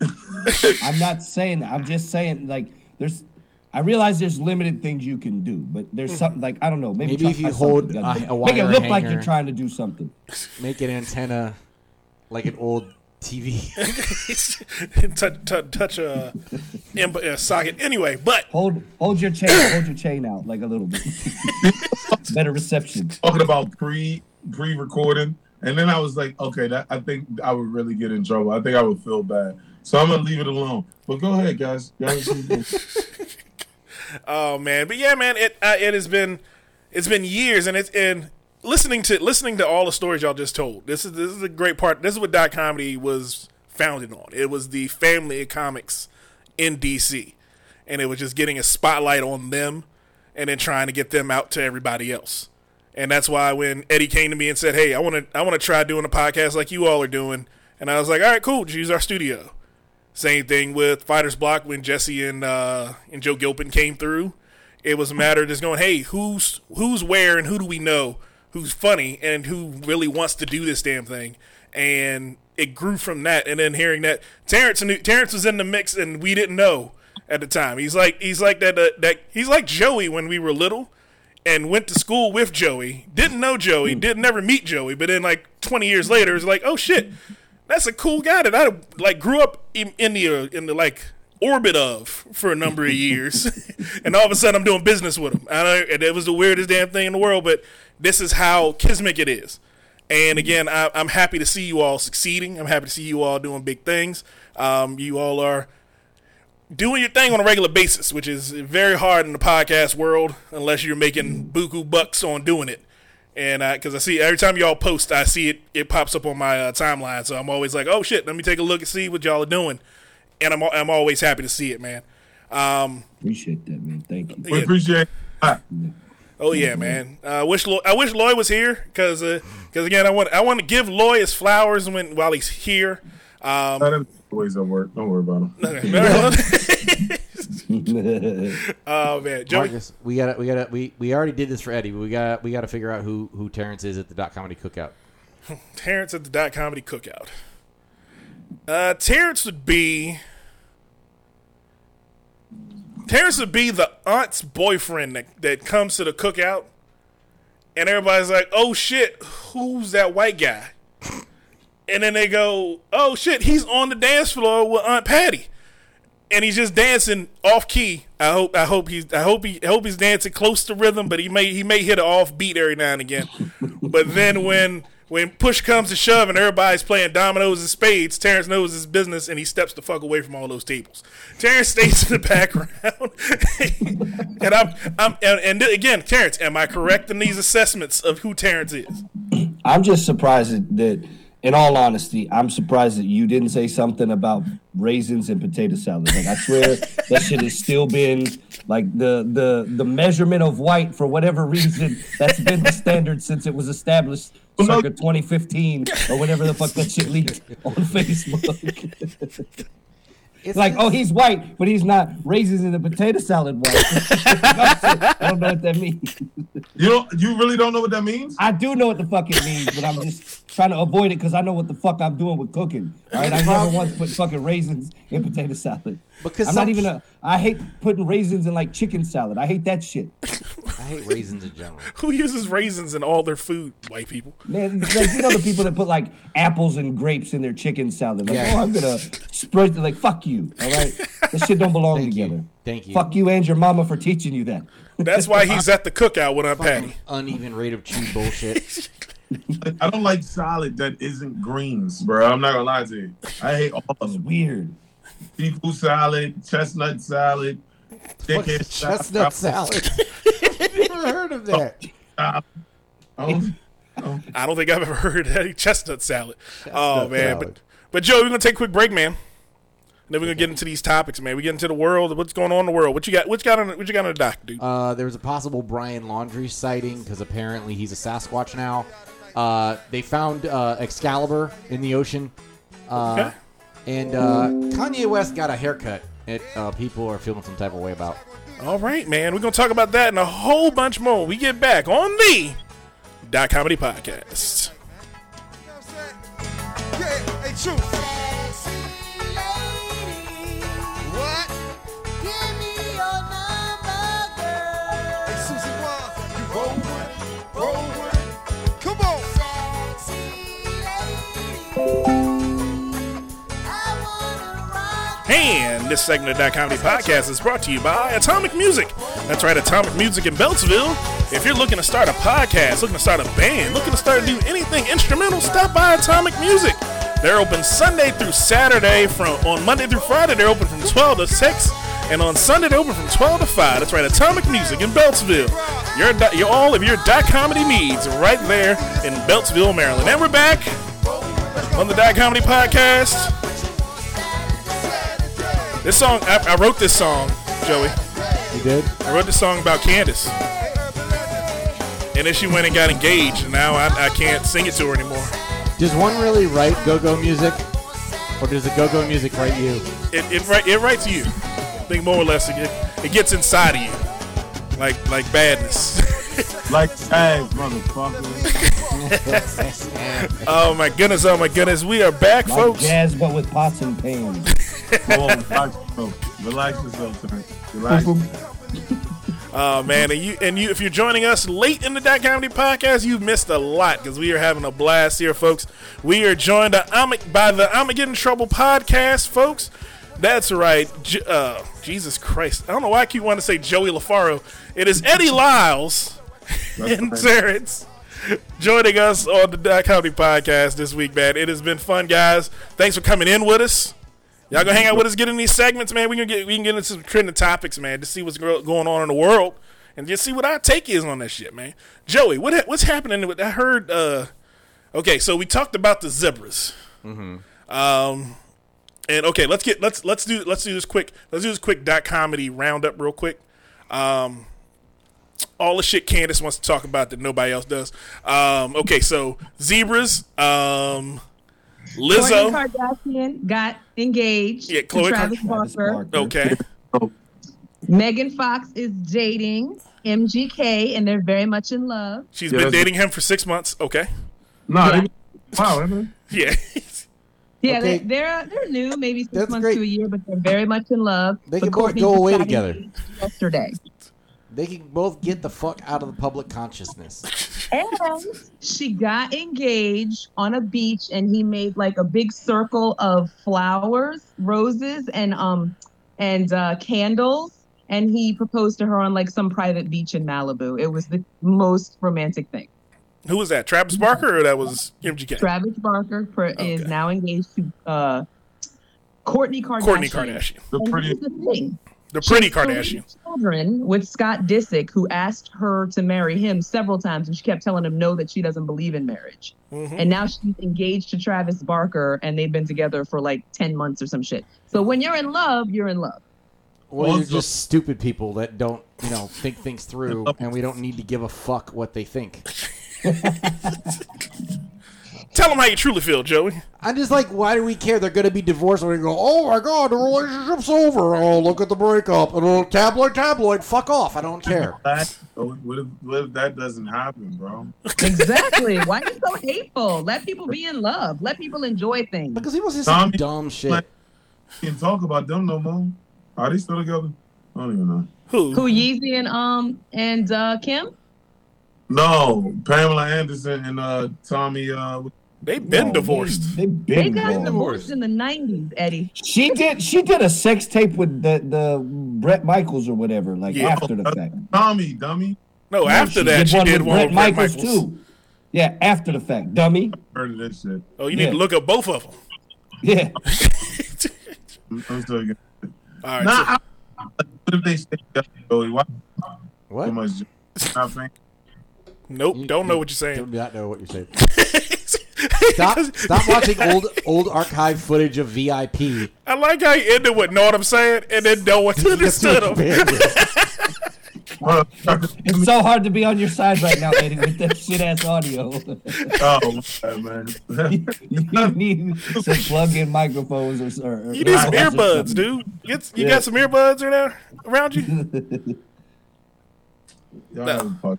I'm not saying that. I'm just saying like there's. I realize there's limited things you can do, but there's mm-hmm. something like I don't know. Maybe, Maybe if you hold something, a- goddamn. a make it wire look like you're trying to do something. make an antenna like an old TV. touch, touch, touch a, a socket. Anyway, but Hold hold your chain, hold your chain out like a little bit. Better reception. talking about pre pre recording, and then I was like, okay, that I think I would really get in trouble. I think I would feel bad, so I'm gonna leave it alone. But go ahead, guys. guys Oh man, but yeah, man, it uh, it has been it's been years, and it's and listening to listening to all the stories y'all just told. This is this is a great part. This is what dot comedy was founded on. It was the family of comics in DC, and it was just getting a spotlight on them, and then trying to get them out to everybody else. And that's why when Eddie came to me and said, "Hey, I want to I want to try doing a podcast like you all are doing," and I was like, "All right, cool, just use our studio." Same thing with Fighters Block when Jesse and uh, and Joe Gilpin came through. It was a matter of just going, hey, who's who's where and who do we know who's funny and who really wants to do this damn thing, and it grew from that. And then hearing that Terrance knew, Terrance was in the mix and we didn't know at the time. He's like he's like that uh, that he's like Joey when we were little and went to school with Joey. Didn't know Joey, didn't never meet Joey, but then like 20 years later, it's like, oh shit, that's a cool guy that I like grew up in, in the uh, in the like orbit of for a number of years, and all of a sudden I'm doing business with him. I know, and it was the weirdest damn thing in the world, but this is how kismet it is. And again, I, I'm happy to see you all succeeding. I'm happy to see you all doing big things. Um, you all are doing your thing on a regular basis, which is very hard in the podcast world unless you're making buku bucks on doing it. And because I see every time y'all post, I see it, it pops up on my uh, timeline. So I'm always like, oh shit, let me take a look and see what y'all are doing. And I'm, I'm always happy to see it, man. Um, Appreciate that, man. Thank you. we appreciate. It. Oh yeah, man. I wish Lo- I wish Lloyd was here because because again I want I want to give Lloyd his flowers when while he's here. Um, Let him ways at work. Don't worry about him. oh man, Joey. Marcus, we got to we got to we, we already did this for Eddie, but we got we got to figure out who who Terrance is at the dot comedy cookout. Terrance at the Dot Comedy Cookout. Uh, Terrance would be. Terrance would be the aunt's boyfriend that, that comes to the cookout, and everybody's like, "Oh shit, who's that white guy?" And then they go, "Oh shit, he's on the dance floor with Aunt Patty." And he's just dancing off key. I hope I hope he's I hope he I hope he's dancing close to rhythm, but he may he may hit an off beat every now and again. but then when when push comes to shove and everybody's playing dominoes and spades, Terrance knows his business and he steps the fuck away from all those tables. Terrance stays in the background, and I'm I'm and, and again, Terrance, am I correct in these assessments of who Terrance is? I'm just surprised that, that, in all honesty, I'm surprised that you didn't say something about raisins and potato salad. Like I swear that shit has still been like the the the measurement of white for whatever reason. That's been the standard since it was established circa 2015 or whatever the fuck that shit leaked on Facebook. It's like, oh, he's white, but he's not raisins in a potato salad white. I don't know what that means. You don't. You really don't know what that means? I do know what the fuck it means, but I'm just trying to avoid it because I know what the fuck I'm doing with cooking. All right, I never once put fucking raisins in potato salad. Because I'm not even a. I hate putting raisins in like chicken salad. I hate that shit. I hate raisins in general. Who uses raisins in all their food? White people. Man, like, you know the people that put like apples and grapes in their chicken salad. Like, Yeah. oh, I'm gonna spread like fuck you. All right, this shit don't belong Thank together. you. Thank you. Fuck you and your mama for teaching you that. That's why he's at the cookout with Aunt Patty. Uneven rate of chew bullshit. I don't like salad that isn't greens, bro. I'm not gonna lie to you. I hate all of It's them. weird. Seafood salad, chestnut salad, chicken Chestnut salad. Never heard of that. Oh, I don't think I've ever heard of any chestnut salad. oh man, salad. but but Joe, we're gonna take a quick break, man. And then we're gonna get into these topics, man. We get into the world. What's going on in the world? What you got? What you got on? What you got on the dock, dude? Uh, there was a possible Brian Laundrie sighting because apparently he's a Sasquatch now. Uh, they found uh, Excalibur in the ocean. Uh, Okay. And uh, Kanye West got a haircut. It uh, people are feeling some type of way about. All right, man. We're gonna talk about that and a whole bunch more. when We get back on the Dot Comedy Podcast. Yeah, hey, truth. This segment of Dot Comedy Podcast is brought to you by Atomic Music. That's right, Atomic Music in Beltsville. If you're looking to start a podcast, looking to start a band, looking to start to do anything instrumental, stop by Atomic Music. They're open Sunday through Saturday from on Monday through Friday. They're open from 12 to 6, and on Sunday they're open from 12 to 5. That's right, Atomic Music in Beltsville. Your do- your all of your dot comedy needs right there in Beltsville, Maryland. And we're back on the Dot Comedy Podcast. This song, I, I wrote this song, Joey. You did? I wrote this song about Kandyce. And then she went and got engaged, and now I, I can't sing it to her anymore. Does one really write go-go music, or does the go-go music write you? It it, write, it writes you. I think more or less it, it gets inside of you, like like badness. like tags, motherfucker. oh my goodness! Oh my goodness! We are back, Like folks. jazz, but with pots and pans. Come on, relax yourself. Relax yourself. Relax. Oh man, and you and you if you're joining us late in the Dot Comedy Podcast, you've missed a lot because we are having a blast here, folks. We are joined by, the I'ma Get in Trouble podcast, folks. That's right. J- uh, Jesus Christ. I don't know why I keep wanting to say Joey LaFaro. It is Eddie Lyles and right. Terrance joining us on the Dot Comedy Podcast this week, man. It has been fun, guys. Thanks for coming in with us. Y'all gonna hang out with us, get in these segments, man. We can get we can get into some trending topics, man, to see what's going on in the world, and just see what our take is on that shit, man. Joey, what ha- what's happening? With, I heard. uh Okay, so we talked about the zebras. Um, and okay, let's get let's let's do let's do this quick. Let's do this quick dot comedy roundup real quick. Um, all the shit Kandyce wants to talk about that nobody else does. Um, okay, so zebras. Um, Lizzo. Kourtney Kardashian got engaged Yeah, to Khloe Travis Kar- Travis Barker. Barker. Okay. Megan Fox is dating MGK, and they're very much in love. She's Yeah, been dating him for six months. Okay. No, Yeah. wow, Yeah. Yeah, Okay. they, they're uh, they're new, maybe six That's months great. to a year, but they're very much in love. They But can both go away together. Yesterday, They can both get the fuck out of the public consciousness. and she got engaged on a beach, and he made like a big circle of flowers, roses, and um and uh, candles. And he proposed to her on like some private beach in Malibu. It was the most romantic thing. Who was that? Travis Barker or that was MGK? Travis Barker for, is now engaged to uh, Kourtney Kardashian. Kourtney Kardashian. the And pretty? here's the pretty She Kardashian. Children with Scott Disick, who asked her to marry him several times, and she kept telling him no, that she doesn't believe in marriage. Mhm. And now she's engaged to Travis Barker, and they've been together for like ten months or some shit. So when you're in love, you're in love. Well, you're Also- just stupid people that don't, you know, think things through, and we don't need to give a fuck what they think. Tell them how you truly feel, Joey. I'm just like, why do we care? They're going to be divorced, and we go, oh my god, the relationship's over. Oh, look at the breakup. And oh, tabloid, tabloid, fuck off. I don't care. That, what, if, what if that doesn't happen, bro? Exactly. Why are you so hateful? Let people be in love. Let people enjoy things. Because he was just some Tommy- dumb shit. Like- Can't talk about them no more. Are they still together? I don't even know. Who? Who Yeezy and um and uh Kim? No, Pamela Anderson and uh Tommy. Uh, They've been No, divorced. They, They they been got divorced. divorced in the nineties, Eddie. She did. She did a sex tape with the the Bret Michaels or whatever, like Yeah. after the fact. Dummy, dummy. No, No, after that, she did one with Bret Michaels. too. Yeah, after the fact, dummy. Heard of that shit. Oh, you need to look up both of them. Yeah, I'm I'm still good. All right. Nah, so- I, what if they stay together, Joey? Why so What? much? Not saying. nope. You- don't know what you're saying. Do not know what you're saying. Stop, stop watching old old archive footage of VIP. I like how you ended with know what I'm saying and then no one understood him. Well, it's so hard to be on your side right now, Eddie, with that shit ass audio. oh man. you need some plug-in microphones or, or You need some earbuds, something. dude. Get, you Yeah. got some earbuds in there around you? Y'all have a fuck.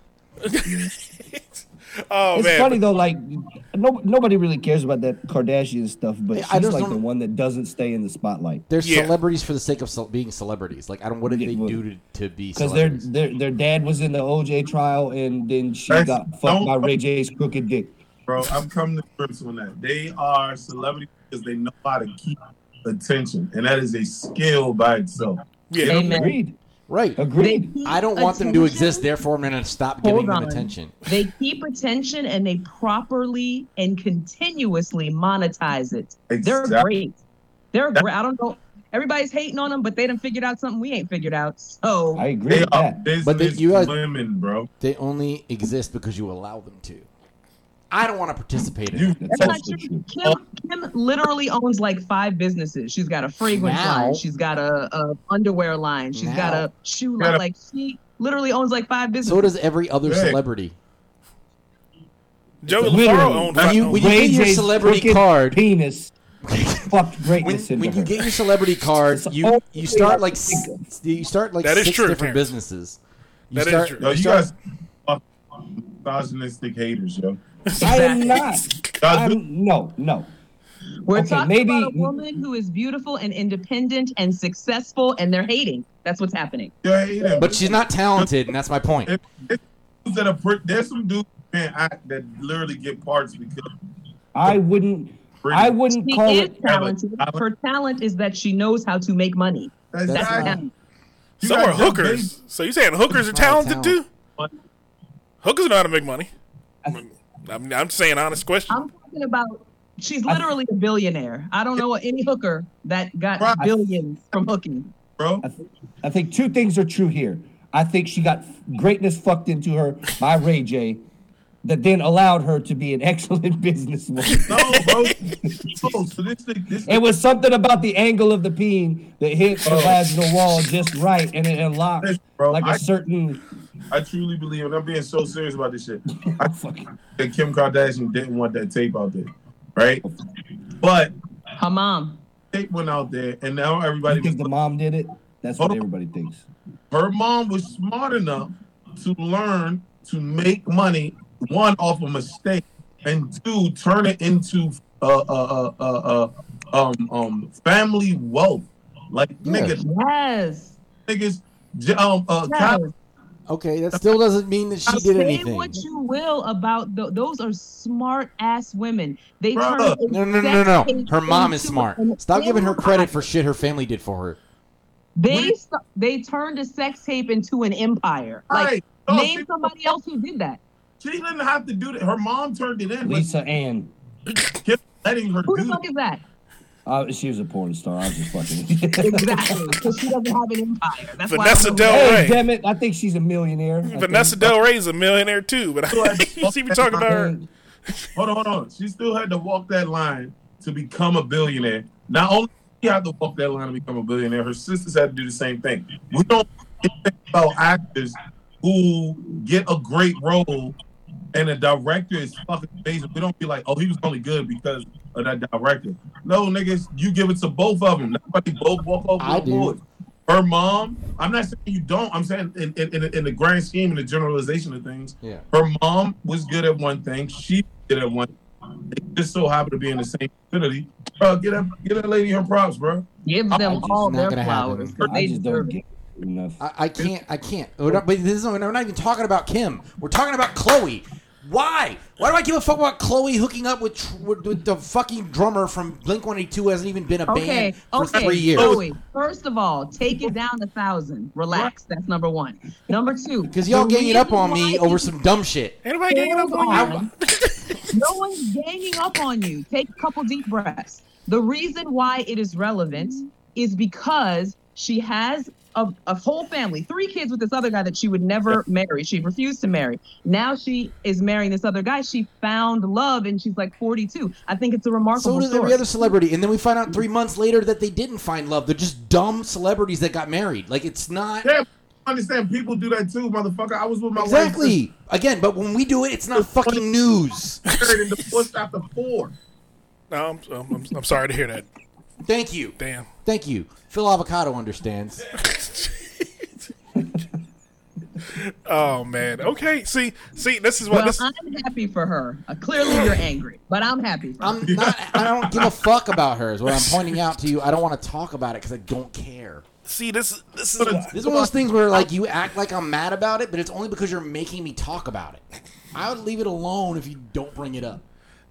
Oh It's man. funny though, like no, nobody really cares about that Kardashian stuff, but I she's just like don't- the one that doesn't stay in the spotlight They're Yeah. celebrities for the sake of ce- being celebrities. Like, I don't. What did they do to, to be because their their their dad was in the OJ trial, and then she That's- got fucked by Ray J's crooked dick. Bro, I'm coming to grips on that. They are celebrities because they know how to keep attention, and that is a skill by itself. yeah. Amen. Agreed. Right. Agreed. keep I don't want them to exist. Therefore, I'm going to stop Hold giving them attention. They keep attention and they properly and continuously monetize it. They're great. They're great. I don't know. Everybody's hating on them, but they done figured out something we ain't figured out. So I agree They with are that. business But they- you guys- women, bro. They only exist because you allow them to. I don't want to participate in You- it. That's That's not true. true. Kim, Kim literally owns like five businesses. She's got a fragrance Now. line. She's got a, a underwear line. She's got Now. a shoe Gotta- line. Like she literally owns like five businesses. So does every other Hey. celebrity. Joey Literally. LaFaro owned. When you- owned- when you get your celebrity crooked card- penis fucked When, greatness into when you her. get your celebrity card, It's you only you start way I like think you start like That is six true, different Terrance. businesses. You That is start, true. Yo, you start- guys are misogynistic haters, yo. I am not. Uh, I'm, no, no. We're Okay, talking maybe- about a woman who is beautiful and independent and successful, and they're hating. That's what's happening. You're hating. but she's not talented, and that's my point. If- if dudes that are pre- there's some dudes that act that literally get parts because I wouldn't. pretty. I wouldn't She call it. talented. Her talent is that she knows how to make money. That's That's That's right. talent. So are young hookers. So you saying hookers are talented talent. too? Hookers know how to make money. I'm, I'm saying honest question. I'm talking about. She's literally a billionaire. I don't know any hooker that got Right. billions from hooking. bro. I, th- I think two things are true here. I think she got greatness fucked into her by Ray J, that then allowed her to be an excellent businesswoman. No, bro. no, so this thing, this It was something about the angle of the peen that hit the Oh. vaginal wall just right, and it unlocked Listen, bro, like a I- certain. I truly believe, and I'm being so serious about this shit. I Fucking- that Kim Kardashian didn't want that tape out there, right? But Her mom. tape went out there, and now everybody. because the mom did it. That's what Hold everybody thinks. her mom was smart enough to learn to make money one off a mistake, and two turn it into uh uh uh uh, uh um um family wealth. Like Yes. niggas, Yes. niggas, um uh, yes. Cap- Okay, that still doesn't mean that she did Say anything. what you will about th- those are smart ass women. They turn No, no, no, no, no. Her mom is smart. Stop giving her credit for shit her family did for her. They st- they turned a sex tape into an empire. Like Right. No, name somebody else who did that. She didn't have to do that. Her mom turned it in. Lisa Ann. Kept letting her Who the do fuck that. is that? Uh, she was a porn star. I was just fucking. Exactly, because she doesn't have an empire. That's Vanessa why I don't Del know. Rey. hey, damn it! I think she's a millionaire. I Vanessa think. Del Rey's a millionaire too, but you see me talking about her. Hold on, hold on. She still had to walk that line to become a billionaire. Not only she had to walk that line to become a billionaire, her sisters had to do the same thing. We don't think about actors who get a great role and the director is fucking amazing. We don't be like, oh, he was only good because of that director. No, niggas, you give it to both of them. Nobody both walk over I the do. board. Her mom, I'm not saying you don't. I'm saying in, in, in, in the grand scheme and the generalization of things, Yeah. her mom was good at one thing. She did at one. They just so happen to be in the same vicinity. Bro, get that, get that lady her props, bro. Give I them all their gonna happen. flowers. 'cause I They just deserve don't it. get enough. I, I can't. I can't. We're not, but this is, we're not even talking about Kim. We're talking about Chloe. Why? Why do I give a fuck about Chloe hooking up with with, with the fucking drummer from Blink One Eighty Two? Hasn't even been a Okay, band for okay. three years. Chloe, first of all, take it down a thousand. Relax. That's number one. Number two, Because y'all ganging up on me over some dumb shit. Anybody ganging up on you? on. no one's ganging up on you. Take a couple deep breaths. The reason why it is relevant is because she has a, a whole family, three kids with this other guy that she would never marry. She refused to marry. Now she is marrying this other guy. She found love and she's like 42. I think it's a remarkable So does story. every other celebrity, and then we find out three months later that they didn't find love. They're just dumb celebrities that got married. Like it's not Yeah, I understand. People do that too, motherfucker. I was with my wife. exactly again. But when we do it, it's not fucking news. wife married and divorced after four. No, I'm, I'm, I'm sorry to hear that. Thank you, Damn. thank you. Phil Avocado understands. Oh man. Okay. See, see, this is what well, this. I'm happy for her. Uh, clearly, you're angry, but I'm happy. For her. I'm not. I don't give a fuck about her. Is what I'm pointing out to you. I don't want to talk about it because I don't care. See, this this is This is one of those things where like you act like I'm mad about it, but it's only because you're making me talk about it. I would leave it alone if you don't bring it up.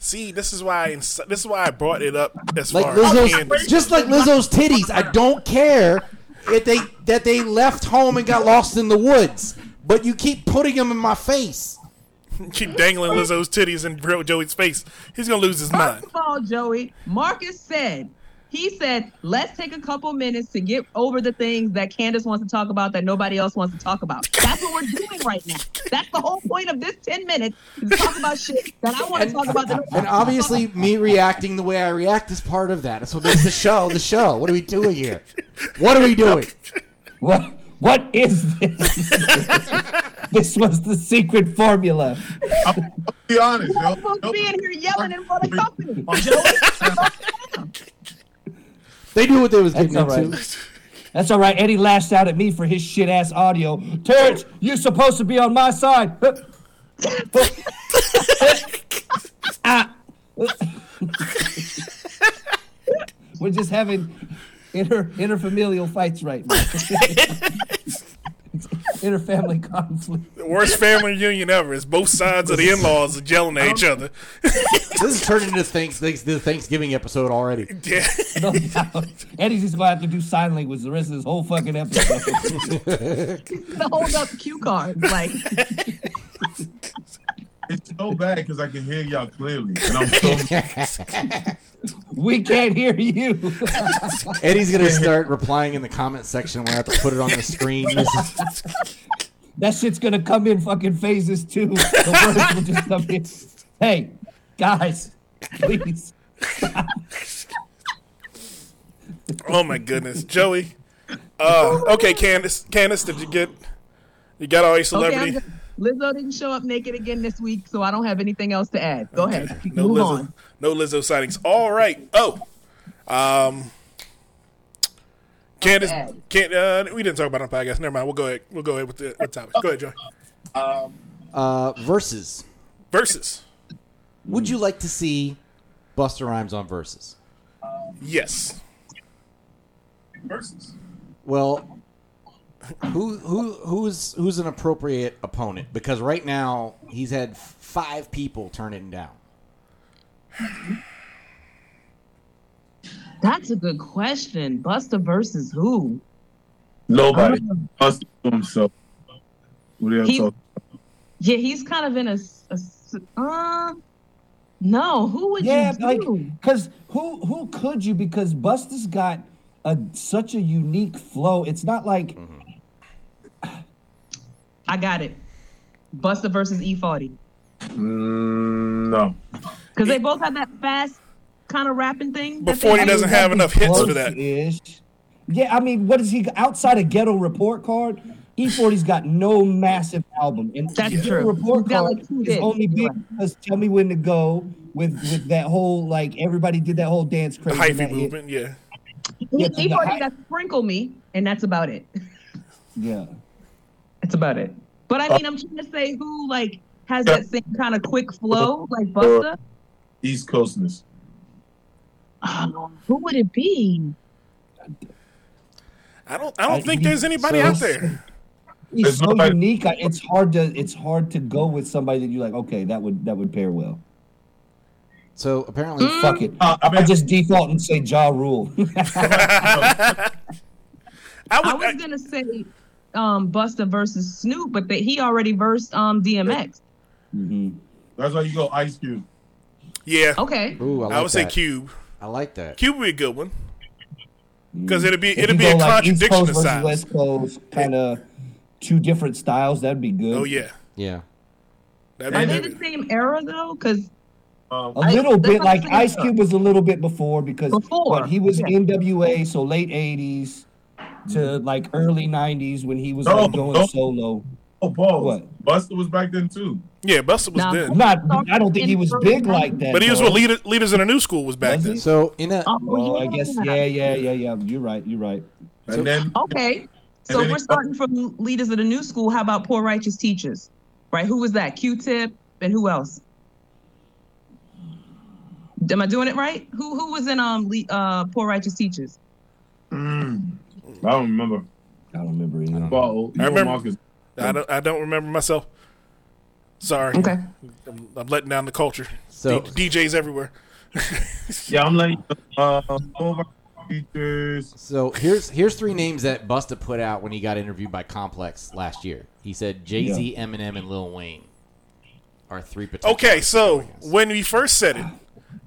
See. This is why. I ins- This is why I brought it up as Like far as Lizzo's, Kandyce. just like Lizzo's titties. I don't care if they that they left home and got lost in the woods, but you keep putting them in my face. keep dangling Lizzo's titties in Bro Joey's face. He's gonna lose his mind. First of all, Joey, Marcus said, he said, let's take a couple minutes to get over the things that Kandyce wants to talk about that nobody else wants to talk about. That's what we're doing right now. That's the whole point of this 10 minutes is to talk about shit that I want to talk about. That And wants to obviously, me reacting the way I react is part of that. That's what makes the show the show. What are we doing here? What are we doing? What what is this? this was the secret formula. Be honest, yo. You're supposed to be in here yelling in front of company. Joey, They knew what they was That's getting all into. right. That's all right. Eddie lashed out at me for his shit ass audio. Terrence, you're supposed to be on my side. Ah. We're just having inter interfamilial fights right now. Interfamily conflict. The worst family reunion ever. is both sides of the in-laws are yelling at each other. This is turning into thanks, thanks, the Thanksgiving episode already. Yeah. No doubt. Eddie's just gonna have to do sign language the rest of this whole fucking episode. to hold up cue cards. Like, It's so bad because I can hear y'all clearly. And I'm so we can't hear you. Eddie's gonna start replying in the comment section. We're gonna have to put it on the screen. That shit's gonna come in fucking phases too. The words will just come in. Hey, guys, please. Oh my goodness, Joey. Uh, okay, Kandyce. Kandyce, did you get? You got all your okay, celebrity? I'm good. Lizzo didn't show up naked again this week, so I don't have anything else to add. Go ahead. no Move Lizzo. on. No Lizzo sightings. All right. Oh, um, Kandyce. bad. Can uh, we didn't talk about it on podcast. Never mind. We'll go ahead. We'll go ahead with the with topic. Go ahead, Joey. uh, versus. Versus. Would you like to see Busta Rhymes on versus? Yes. versus. Well, who who who's who's an appropriate opponent? Because right now he's had five people turn him down. That's a good question. Busta versus who? Nobody. Us to himself. What are you He- talking? Yeah, he's kind of in a uh, no. Who would Yeah, you like, do? cause who who could you? Because Busta's got a such a unique flow. It's not like I got it. Busta versus E40. Mm, no. Because they both have that fast kind of rapping thing. that Before they doesn't have enough hits for that. Close-ish. Yeah, I mean, what is he outside of ghetto report card? E40's got no massive album, and That's to true. report He's card like, is only big right. because "Tell Me When to Go" with with that whole like everybody did that whole dance The crazy. in hyphy that hit. movement, yeah. Yeah, He the already hy- got sprinkle me, and that's about it. Yeah, That's about it. But I mean, I'm trying to say who like has that same kind of quick flow like Busta. East Coastness. Oh, who would it be? I don't. I don't I- think he- there's anybody so- out there. he's There's so nobody- unique. I- It's hard to it's hard to go with somebody that you're like, okay, that would that would pair well. So apparently, Mm. Fuck it, Uh, I I just default and say Ja Rule. I I would. was gonna say um Busta versus Snoop, but that he already versed um DMX. hmm that's why you go Ice Cube. yeah. Okay. ooh, I, like I would say. Cube. I like that. Cube would be a good one because it'd be If it'd be a like, contradiction Coast of versus styles. West Coast, kind of two different styles. That'd be good. Oh yeah. Yeah. That'd Are be, they that'd the same era though? Because Um, A I- little that's bit like Ice. Cube was a little bit before because Before, what, he was yeah. NWA, so late '80s to like early '90s when he was No, like going no. solo. oh, Paul. What? Busta was back then too. yeah, Busta was Nah. then, not. I don't think he was big like that. but he was though. what leader, leaders in the new school was back Was then. So in a oh, Oh, I guess. yeah. Yeah, yeah, yeah, yeah. You're right. You're right. And So- then Okay. So then we're starting from leaders of the new school. How about poor righteous teachers? Right? Who was that? Q-Tip and who else? Am I doing it right? Who who was in um uh poor righteous teachers? mm, I don't remember. I don't remember either. Paul, you I remember- Marcus. I don't. I don't remember myself. Sorry. Okay. I'm, I'm letting down the culture. So- D- DJs everywhere. Yeah, I'm letting you know, uh, features. So here's here's three names that Busta put out when he got interviewed by Complex last year. He said Jay Z, Eminem, and Lil Wayne are three potential. Okay, so when we first said it,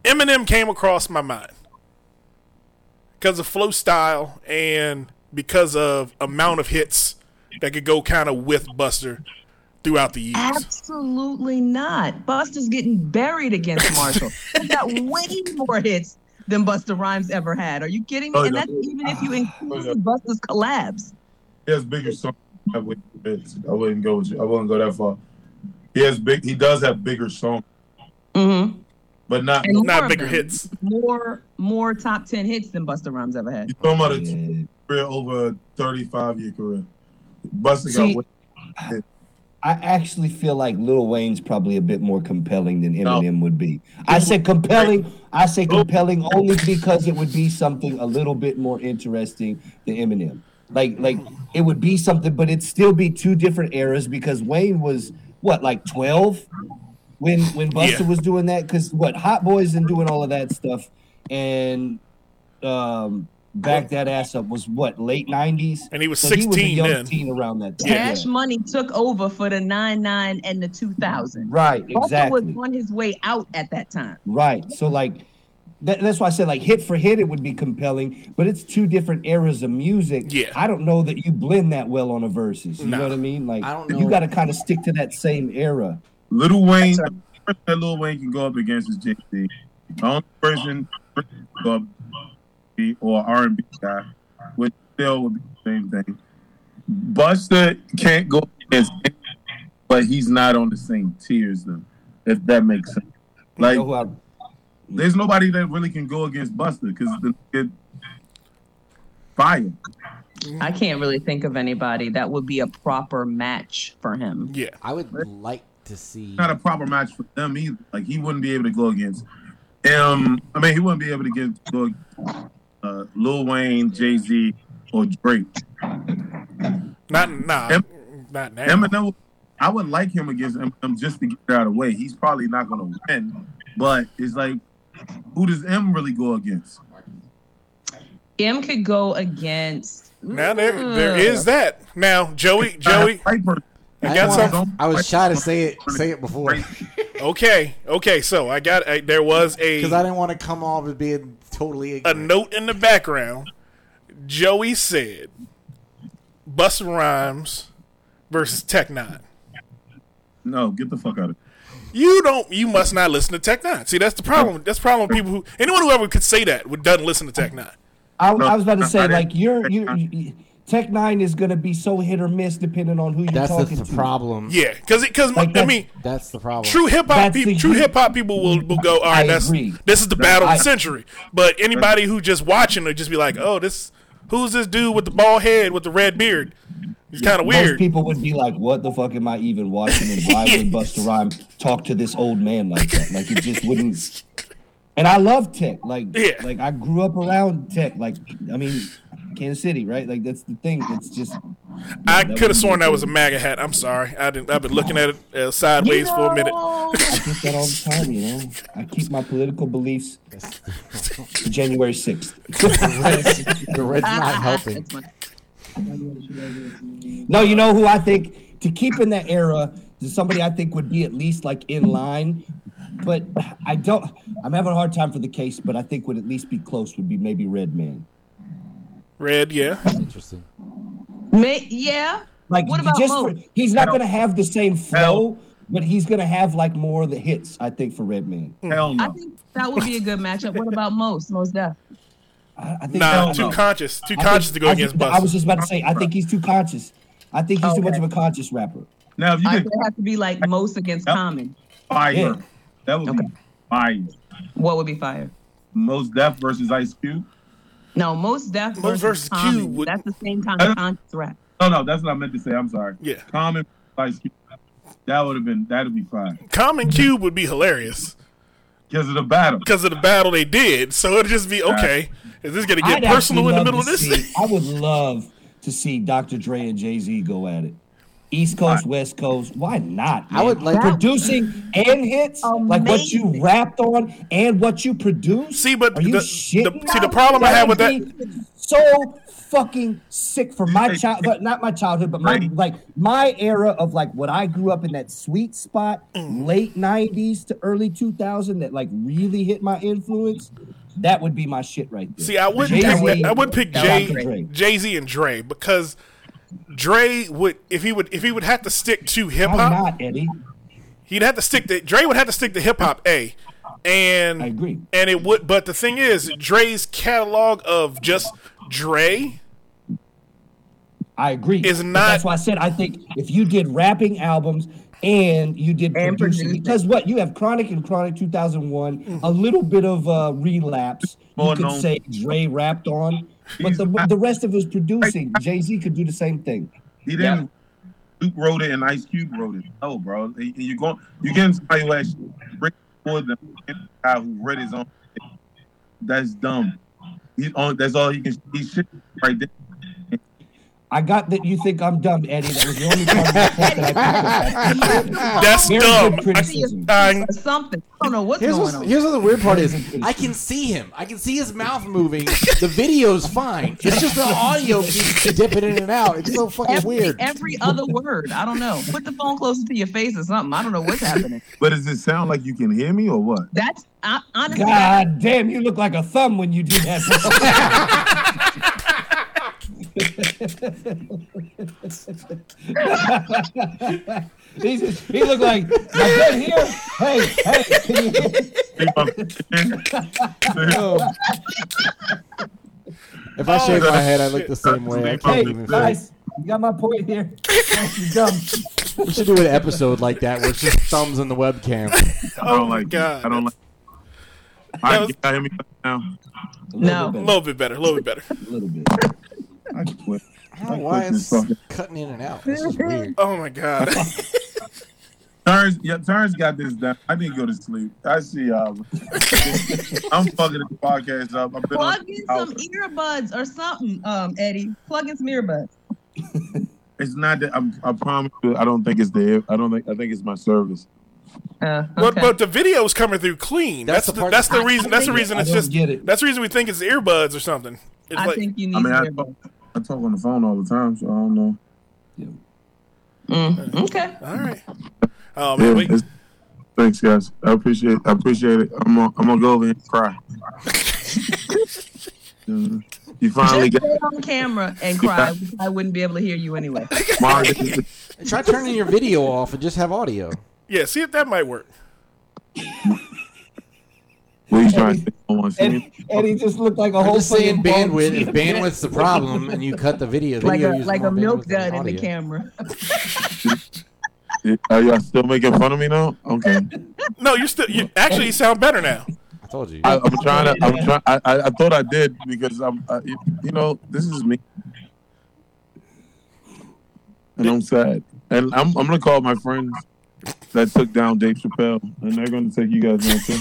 Eminem came across my mind because of flow style and because of amount of hits that could go kind of with Busta throughout the years. Absolutely not. Busta's getting buried against Marshall. He's got way more hits than Busta Rhymes ever had. Are you kidding me? Oh, and yeah. that's even if you include Busta's collabs. He has bigger songs. I wouldn't, I wouldn't go. With you. I wouldn't go that far. He has big. He does have bigger songs, Mm-hmm. but not. And Not bigger them. hits. More more top ten hits than Busta Rhymes ever had. You're talking about a Yeah. Career over a 35 year career. Busta See, got. I actually feel like Lil Wayne's probably a bit more compelling than No. Eminem would be. I said compelling. I say compelling only because it would be something a little bit more interesting than Eminem. Like, like it would be something, but it'd still be two different eras because Wayne was what, like twelve, when when Busta Yeah. was doing that. Because what, Hot Boys and doing all of that stuff, and um, back that ass up was what late nineties, And he was so he was a 16 young then. teen around that time. Cash Yeah. Money took over for the nine nine and the two thousand. Right, Busta exactly. was on his way out at that time. Right. So like that, that's why I said like hit for hit it would be compelling, but it's two different eras of music. Yeah. I don't know that you blend that well on a verses. You No. know what I mean? Like I don't you got to kind of stick to that same era. Little Wayne. That's The person that Lil Wayne can go up against is Jay Z. The only person to go up or R and B guy, which still would be the same thing. Busta can't go against, him, but he's not on the same tier as them. If that makes sense. Like, you know I, there's nobody that really can go against Busta because the kid fire. I can't really think of anybody that would be a proper match for him. Yeah. I would like to see. not a proper match for them either. Like he wouldn't be able to go against. Um, I mean, he wouldn't be able to get go against, uh, Lil Wayne, Jay Z, or Drake. Not nah. Em- not now. Eminem, I would like him against Eminem just to get out of the way. He's probably not going to win, but it's like, who does M really go against? M could go against. now there there is that. Now Joey Joey. Right. I I, got wanna- some. I was shy to say it say it before Okay, okay. So I got I, there was a because I didn't want to come off as being totally a note in the background. Joey said, "Busta Rhymes versus Tech N9ne. No, get the fuck out of it. You don't. You must not listen to Tech N9ne. See, that's the problem. That's the problem. with People who anyone who ever could say that would doesn't listen to Tech N9ne. I, No, I was about to I say like you're you. You Tech N9ne is gonna be so hit or miss depending on who you're That's talking the, to. problem. Yeah, because because Like I that's- mean, That's the problem. true hip hop people, true hip hop people will, will go. All right, I that's agree. this is the battle I- of the century. But anybody who just watching will just be like, oh, this who's this dude with the bald head with the red beard? He's kind of Most weird. people would be like, "What the fuck am I even watching?" And why would Busta Rhymes talk to this old man like that? Like it just wouldn't. And I love Tech. Like, Yeah. like I grew up around Tech. Like, I mean, Kansas City, right? Like that's the thing. It's just. I that could have sworn that was a. MAGA hat. I'm sorry. I didn't. I've been looking at it uh, sideways for a minute. I think that all the time, you know. I keep my political beliefs to January sixth. the red's not helping. No, you know who I think to keep in that era is somebody I think would be at least like in line. But I don't. I'm having a hard time for the case, but I think would at least be close. Would be maybe Redman. Red, yeah. Interesting. May, yeah. Like What about just for, he's not going to have the same flow, but he's going to have like more of the hits. I think for Redman. Hell no. I think that would be a good matchup. What about most? Mos Def. I, I think Nah, Hell too no. conscious. Too I conscious think- to go I against just- I was just about to say. I think he's too conscious. I think he's too much of a conscious rapper. Now, if you I could think it have to be like most against Yep. Common. fire, Yeah. that would Okay. be fire. What would be fire? Mos Def versus Ice Cube. No, Mos Def Most versus, versus Common. Cube would- That's the same kind of conscious rap. No, no, that's what I meant to say. I'm sorry. Yeah. Common Ice Cube. That would have been. That'd be fine Common Cube would be hilarious because of the battle. because of the battle they did. So it'd just be okay. Is this gonna get I'd personal in the middle of this? see- I would love to see Dr. Dre and Jay Z go at it. East Coast, West Coast. Why not? I would like- producing and hits, like what you rapped on and what you produced. See, but Are you the- shitting? the- see, the problem I have with that- so fucking sick for my child, but not my childhood, but my Right. like my era of like what I grew up in that sweet spot, Mm. late '90s to early 2000, that like really hit my influence. That would be my shit right there. See, I wouldn't Jay-Z, pick, I would pick Dr. Jay Dre. Jay Z and Dre because Dre would if he would if he would have to stick to hip hop. not, Eddie? he'd have to stick to Dre would have to stick to hip hop A, and I agree. and it would. But the thing is, Dre's catalog of just Dre I agree. Is But not- That's why I said I think if you did rapping albums and you did And producing, producing. because what you have Chronic and Chronic 2001, a little bit of uh, relapse. You More could known- say Dre rapped on, but the not- the rest of it was producing. Jay Z could do the same thing. He didn't. Luke wrote it and Ice Cube wrote it. No, bro. And You going? You getting somebody who actually bring more than a guy who read his own. That's dumb. He on. That's all he can. He shit right there. I got that you think I'm dumb, Eddie. That was the only part of the that I picked up. That's Very dumb. good criticism. I, Or something. I don't know what's Here's going what's, on. here's what the weird part is. I can see him. I can see his mouth moving. The video's fine. It's just the audio keeps dipping in and out. It's so fucking every, weird. every other word. I don't know. Put the phone closer to your face or something. I don't know what's happening. But does it sound like you can hear me or what? That's I, honestly. God damn, you look like a thumb when you do that. He's, he looked like my good here. Hey, hey, can you hear? Oh. If I shave my head, I look the same way. I Hey, can't even. guys, you got my point here. You dumb. We should do an episode like that where it's just thumbs in the webcam. I Oh my like. God. I don't like. That I was- can hear me now. A No. little a bit little bit better. A little bit better. better. A little bit. I quit. I don't know why quit it's cutting in and out. This is weird. Oh my god. Turns, yeah, Turns got this done. I didn't go to sleep. I see y'all. I'm fucking this podcast up. I've been Plug in some earbuds or something, um, Eddie. Plug in some earbuds. It's not that. I'm, I promise you. I don't think it's the. I don't think. I think it's my service. Uh, But okay. but the video's coming through clean. That's That's, the the, that's the that- reason. That's the reason I it's just. get it. That's the reason we think it's earbuds or something. It's I like think you need I mean, I talk, on the phone all the time, so I don't know. Yeah. Mm, okay. all right. Oh Yeah, man, wait. thanks, guys. I appreciate. I appreciate it. I'm gonna, I'm gonna go over here and cry. You finally Just got on camera and cry. I wouldn't be able to hear you anyway. Try turning your video off and just have audio. Yeah, see if that might work. What you trying to say? To see Eddie, Eddie just looked like a I'm whole just saying fucking bandwidth. ball If bandwidth's the problem, and you cut the video, Like video a like a milk bandwidth dud in the camera. Are y'all still making fun of me now? Okay. No, you're still. You, actually, you sound better now. I told you. I, I'm trying to. I'm trying. I, I, I thought I did because I'm. I, you know, this is me, and I'm sad. And I'm. I'm gonna call my friends that took down Dave Chappelle, and they're gonna take you guys down too.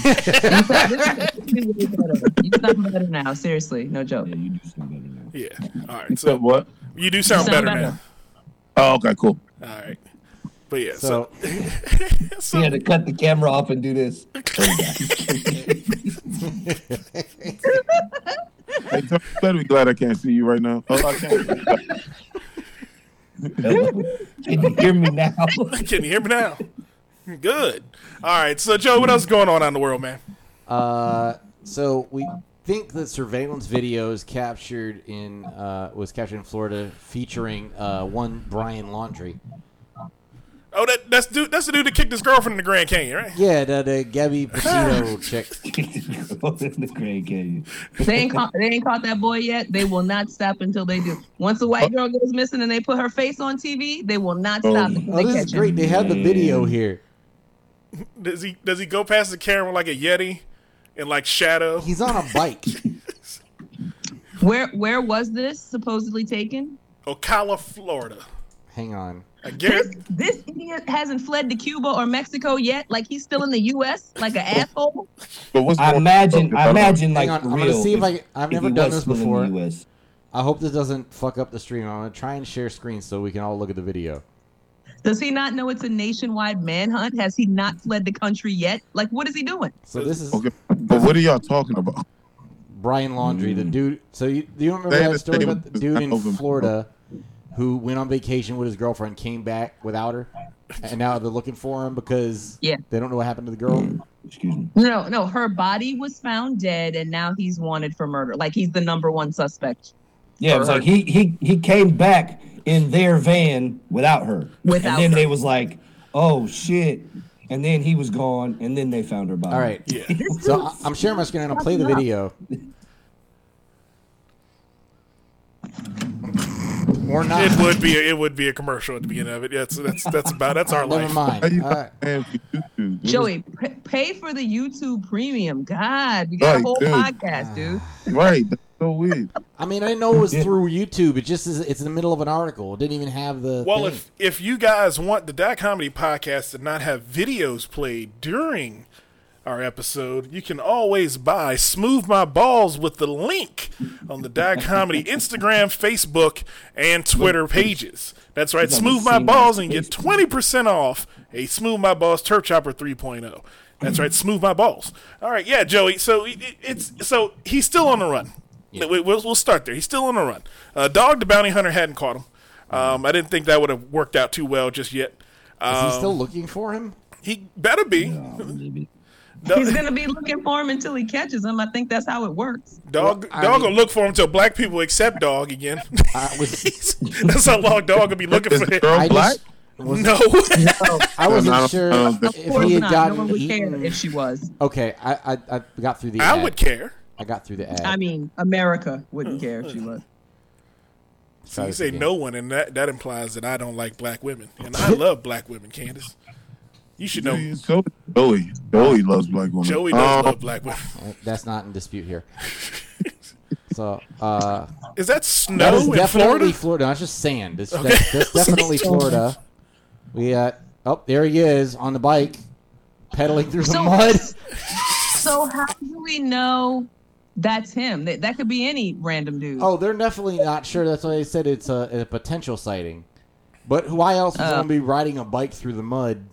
You sound better now. Seriously, no joke. Yeah, you do sound better now. Yeah. All right. So what? you do sound, sound better, better. now. Oh, okay, cool. All right. But yeah. So, so He had to cut the camera off and do this. Hey, Tony, you better be glad I can't see you right now. Oh, I can't. Can you hear me now? can you hear me now? Good. All right. So Joe, what else is going on out in the world, man? Uh, so we think the surveillance video is captured in uh, was captured in Florida, featuring uh, one Brian Laundrie. Oh, that that's dude. That's the dude that kicked his girlfriend in the Grand Canyon, right? Yeah, the, the Gabby Petito chick. the Grand Canyon. They ain't caught, they ain't caught that boy yet. They will not stop until they do. Once a white girl goes missing and they put her face on TV, they will not Oh. stop until Oh, they this catch is great. him. They have the video here. Does he does he go past the camera like a yeti in like shadow? He's on a bike. Where where was this supposedly taken? Ocala, Florida. Hang on. I This guarantee. this idiot hasn't fled to Cuba or Mexico yet. Like he's still in the U.S. like an asshole. But what's I imagine. I imagine like on. for I'm gonna see if I. I've never done this still in the before. I hope this doesn't fuck up the stream. I'm gonna try and share screen so we can all look at the video. Does he not know it's a nationwide manhunt? Has he not fled the country yet? Like what is he doing? So this is Okay, but what are y'all talking about? Brian Laundrie, the hmm. dude. So you, do you remember They that story to about the dude in Alvin. Florida who went on vacation with his girlfriend, came back without her, and now they're looking for him because Yeah. they don't know what happened to the girl. Excuse me. No, no, her body was found dead, and now he's wanted for murder. Like he's the number one suspect. Yeah, it was like he he he came back in their van without her. Without and then her. they was like, "Oh shit!" And then he was gone, and then they found her body. All right. Yeah. So I- I'm sharing my screen and I'll play the video. Or not. It would be a, it would be a commercial at the beginning of it. Yeah, that's that's that's about that's our Never life. mind. All right. paying for YouTube, dude? Joey, p- pay for the YouTube Premium. God, we got a Right, whole dude. podcast, dude. Right, that's so weird. I mean, I didn't know it was through YouTube. It just is. It's in the middle of an article. It didn't even have the. Well, thing. if if you guys want the Dot Comedy podcast to not have videos played during our episode, you can always buy Smooth My Balls with the link on the Dot Comedy Instagram, Facebook, and Twitter pages. That's right, Smooth My Balls and get 20% off a Smooth My Balls Turf Chopper 3.0. That's right, Smooth My Balls. All right, yeah, Joey. So it, it's so he's still on the run. We- We'll, we'll start there. He's still on the run. Uh, Dog the Bounty Hunter hadn't caught him. Um, I didn't think that would have worked out too well just yet. is Um, he still looking for him? he better be. Maybe. He's gonna be looking for him until he catches him. I think that's how it works. Dog, Well, I dog mean- gonna look for him until black people accept dog again. I was. That's how long dog gonna be looking Is for the him. girl black? just was, No, I wasn't I sure I don't think- Of if he had not. No one would eaten. care if she was. Okay, I, I I got through the. I ad. would care. I got through the ad. I mean, America wouldn't care if she was. So you say no one, and that that implies that I don't like black women, and I love black women. Kandyce, you should know. So Joey, Joey loves black women. Joey does Um, love black women. Uh, That's not in dispute here. so, uh, Is that that snow is in definitely Florida? Florida. Not just sand. It's, that's, that's definitely Florida. We got. Oh, there he is on the bike, pedaling through the mud. So how do we know that's him? That, that could be any random dude. Oh, they're definitely not sure. That's why they said it's a, a potential sighting. But why else is Uh. going to be riding a bike through the mud?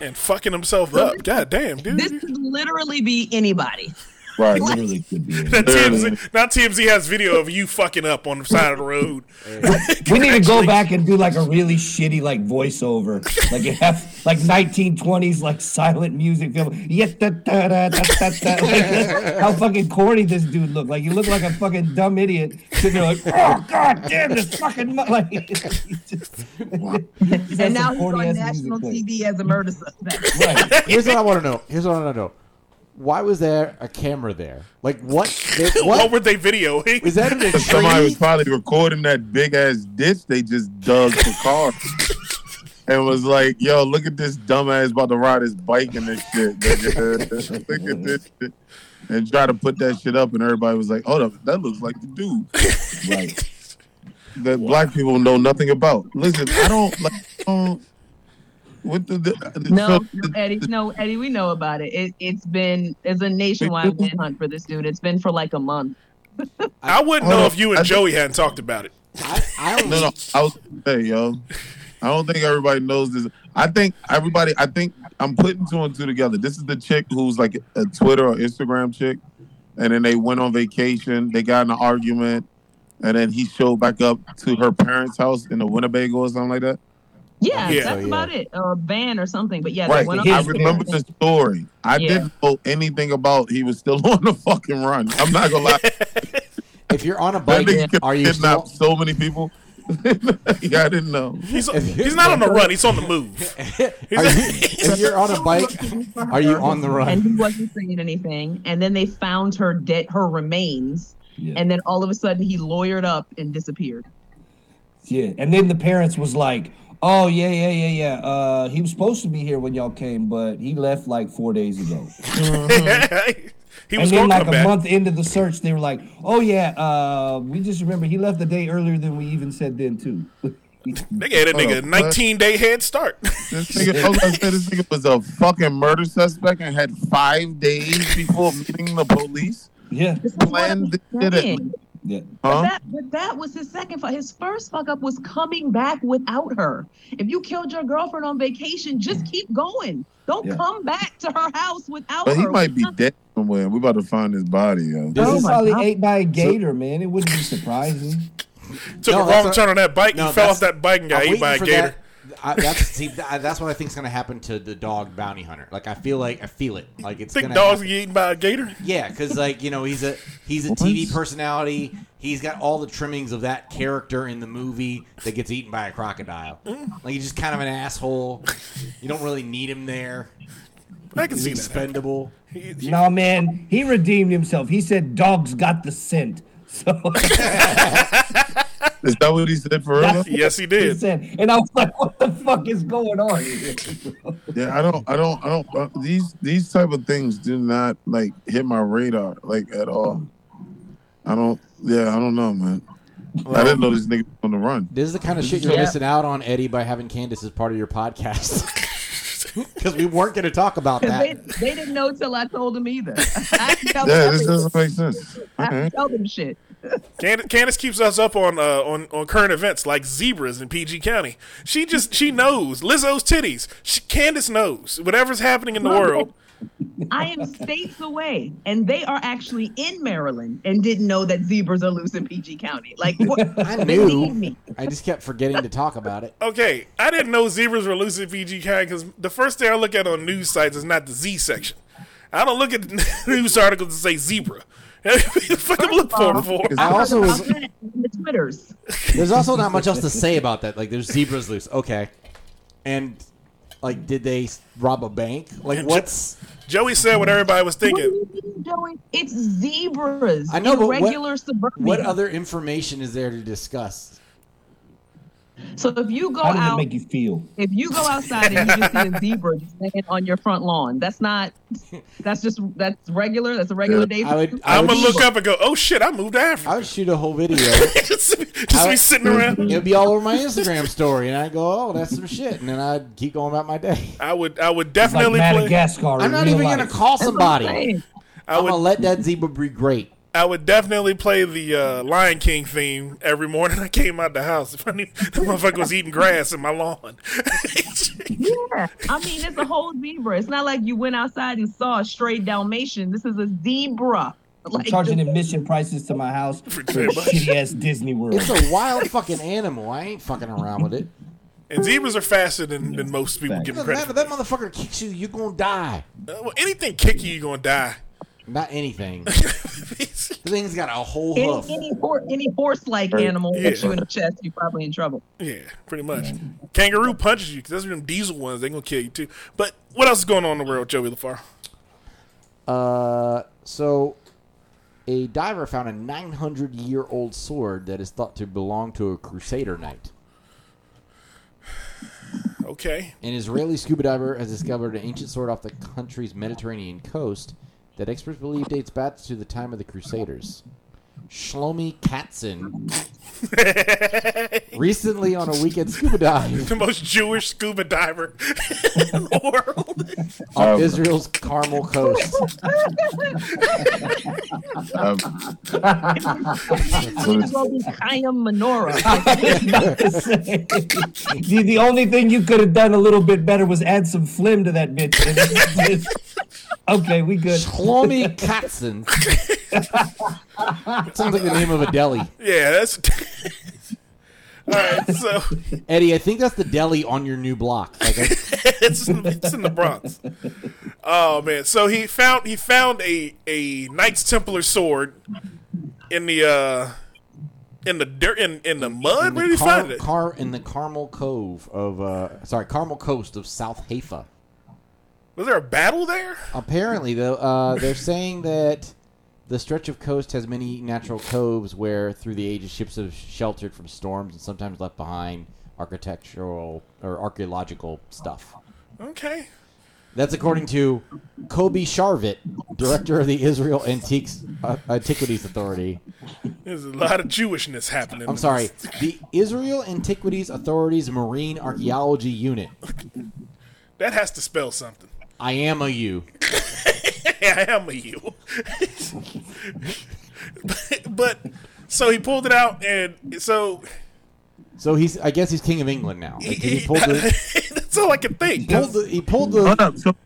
And fucking himself up. God damn, dude. This could literally be anybody. Right. Literally could be. Now it. TMZ, now TMZ has video of you fucking up on the side of the road. We need to go back and do like a really shitty like voiceover, like you have like 1920s like silent music film. Yeah, da, da, da, da, da, da. Like, that's how fucking corny this dude looked. Like you look like a fucking dumb idiot sitting there like, oh god damn this fucking mu-" like. just- And now he's on national TV as a murder suspect. Right. Here's what I want to know. Here's what I want to know. Why was there a camera there? Like what? they- What, what were they videoing? was that in a Somebody was probably recording that big ass ditch they just dug for cars. And was like, yo, look at this dumbass about to ride his bike and this shit. look at this shit. And try to put that shit up, and everybody was like, hold up, that looks like the dude. Right. that black people know nothing about. Listen, I don't like. I don't, what the, the No, so- no, Eddie, no, Eddie, we know about it. it. It's been it's a nationwide manhunt for this dude. It's been for like a month. I wouldn't know if you and I- Joey hadn't talked about it. I, I don't No, no. I was hey yo. I don't think everybody knows this. I think everybody. I think I'm putting two and two together. This is the chick who's like a Twitter or Instagram chick, and then they went on vacation. They got in an argument, and then he showed back up to her parents' house in the Winnebago or something like that. Yeah, Yeah. that's So, about it. Or a van or something. But yeah, Right. they went up I remember the story. I Yeah. didn't know anything about he was still on the fucking run. I'm not gonna lie. if you're on a bike, nigga could are you kidnap still? so many people. yeah, I didn't know. He's he's not on the run. He's on the move. Are you, if you're on a bike, are you on the run? And he wasn't saying anything. And then they found her dead, her remains. Yeah. And then all of a sudden he lawyered up and disappeared. Yeah, and then the parents was like, "Oh yeah, yeah, yeah, yeah. Uh, he was supposed to be here when y'all came, but he left like four days ago." he was and then going like a back. month into the search, they were like, "Oh yeah, uh, we just remember he left the day earlier than we even said then too." They gave that nigga a Oh, 19 day head start. This nigga, I was say this nigga was a fucking murder suspect and had five days before meeting the police. yeah, This is what Planned I'm this shit at- saying. yeah. But that, but that was his second fuck. His first fuck up was coming back without her. If you killed your girlfriend on vacation, just keep going. Don't Yeah. come back to her house without her. But he might be dead somewhere. We're about to find his body, yo. This Oh is probably God. ate by a gator, man. It wouldn't be surprising. Took No, a wrong a- turn on that bike. No, he fell off that bike and got I'm ate by a gator. that. I, that's see, that, that's what I think is going to happen to the dog bounty hunter. Like I feel like I feel it. Like it's Think gonna dogs happen. get eaten by a gator. Yeah, because like you know he's a he's a TV personality. He's got all the trimmings of that character in the movie that gets eaten by a crocodile. Like he's just kind of an asshole. You don't really need him there. I can He's see that. expendable. no, man, he redeemed himself. He said dogs got the scent. So Is that what he said for real? Yes, he he did. said, and I was like, "What the fuck is going on here?" Yeah, I don't, I don't, I don't. Uh, these these type of things do not like hit my radar like at all. I don't. Yeah, I don't know, man. I didn't know this nigga was on the run. This is the kind of shit you're Yeah. missing out on, Eddie, by having Kandyce as part of your podcast. Because we weren't going to talk about Because they, that. they didn't know till I told them either. I tell Yeah, them this doesn't make sense. I Okay. tell them shit. Kandyce, Kandyce keeps us up on, uh, on on current events like zebras in PG County. She just she knows Lizzo's titties. She, Kandyce knows whatever's happening in the world. I am states away, and they are actually in Maryland and didn't know that zebras are loose in PG County. Like, what, I knew. I just kept forgetting to talk about it. Okay, I didn't know zebras were loose in PG County because the first thing I look at on news sites is not the Z section. I don't look at the news articles that say zebra. Fucking look for for. I also was. I've been on the Twitters. There's also not much else to say about that. Like, there's zebras loose. Okay. And, like, did they rob a bank? Like, And what's. Joey said what everybody was What do thinking. you mean, Joey? It's zebras. I know, but what- irregular suburbia. What other information is there to discuss? So if you go How does it out, make you feel? if you go outside and you just see a zebra just laying on your front lawn, that's not. That's just that's regular. That's a regular day. I for would- I I'm would- gonna look up and go, oh shit, I moved to Africa. I would shoot a whole video. just just I be sitting around. It would be all over my Instagram story, and I'd go, "Oh, that's some shit," and then I'd keep going about my day. I would I would It's like definitely play. Madagascar. I'm not even life. gonna call That's what I'm somebody. I I'm gonna let that zebra be great. I would definitely play the uh, Lion King theme every morning I came out the house. If I knew the motherfucker was eating grass in my lawn. Yeah, I mean it's a whole zebra. It's not like you went outside and saw a stray Dalmatian. This is a zebra. I'm Like charging admission prices to my house for a very much. shitty ass Disney World. It's a wild fucking animal. I ain't fucking around with it. and zebras are faster than, than most people give them Doesn't credit. matter. For. That motherfucker kicks you, you're gonna die. Uh, well, anything kick you, you're gonna die. Not anything. The thing's got a whole any hoof. any, hor- any horse-like animal hits you in the chest, you're probably in trouble. yeah, pretty much. Kangaroo punches you because those are them diesel ones. They're gonna kill you too. But what else is going on in the world, Joey LaFaro? Uh, so a diver found a 900 year old sword that is thought to belong to a Crusader knight. Okay. An Israeli scuba diver has discovered an ancient sword off the country's Mediterranean coast that experts believe dates back to the time of the Crusaders. Shlomi Katzin recently on a weekend scuba dive The most Jewish scuba diver in the world. off Um, Israel's Carmel coast. Um, It's gonna be Chaim Menorah. the, the only thing you could have done a little bit better was add some phlegm to that bitch. okay, we good. Shlomi Katzin. Sounds like the name of a deli. Yeah, that's. All right, so Eddie, I think that's the deli on your new block. Like, I, it's, it's in the Bronx. Oh man, so he found he found a a Knights Templar sword in the uh in the dirt in in the mud. in Where the did he Car- find it? Car in the Carmel Cove of uh, sorry, Carmel Coast of South Haifa. Was there a battle there? Apparently, though, uh, they're saying that the stretch of coast has many natural coves where, through the ages, ships have sheltered from storms and sometimes left behind architectural or archaeological stuff. Okay. That's according to Kobe Sharvit, director of the Israel Antiques uh, Antiquities Authority. There's a lot of Jewishness happening. I'm sorry, the Israel Antiquities Authority's Marine Archaeology Unit. That has to spell something. I am a you. I am a you. but so he pulled it out, and so So he's, I guess he's king of England now. Like, he, he pulled the, that's all I can think. pulled the, he pulled the, hold up. So,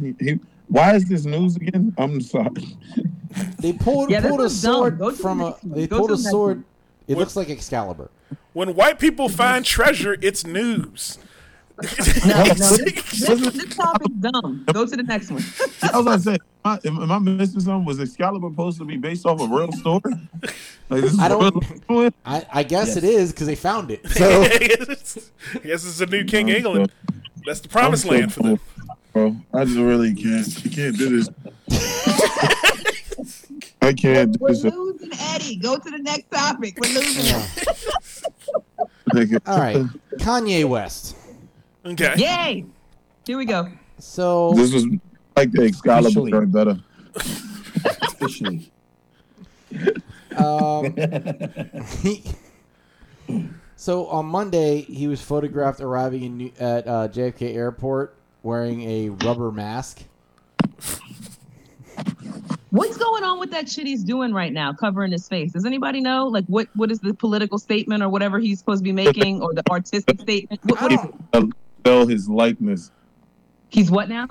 he, he- why is this news again? I'm sorry. They pulled, Yeah, pulled a sword Go to the from a. next. They pulled a sword. It What- looks like Excalibur. When white people find treasure, it's news. No, no, this, this, this topic's dumb. Go to the next one. I was gonna say, am I, am, am I missing something? Was Excalibur supposed to be based off a real story? Like, this is I don't- real story? I, I guess Yes. it is because they found it. So I guess it's a new King England. That's the promised so land for them. Bro, I just really can't. I can't do this. I can't do We're losing Eddie. Go to the next topic. We're losing him. all right, Kanye West. Okay. Yay! Here we go. So This was like the Excalibur Officially. or better. Officially. Um, he, so on Monday, he was photographed arriving in New, at uh, JFK Airport wearing a rubber mask. What's going on with that shit he's doing right now, covering his face? Does anybody know? Like, what what is the political statement or whatever he's supposed to be making, or the artistic statement? What, what is it? Uh, Sell his likeness. He's what now?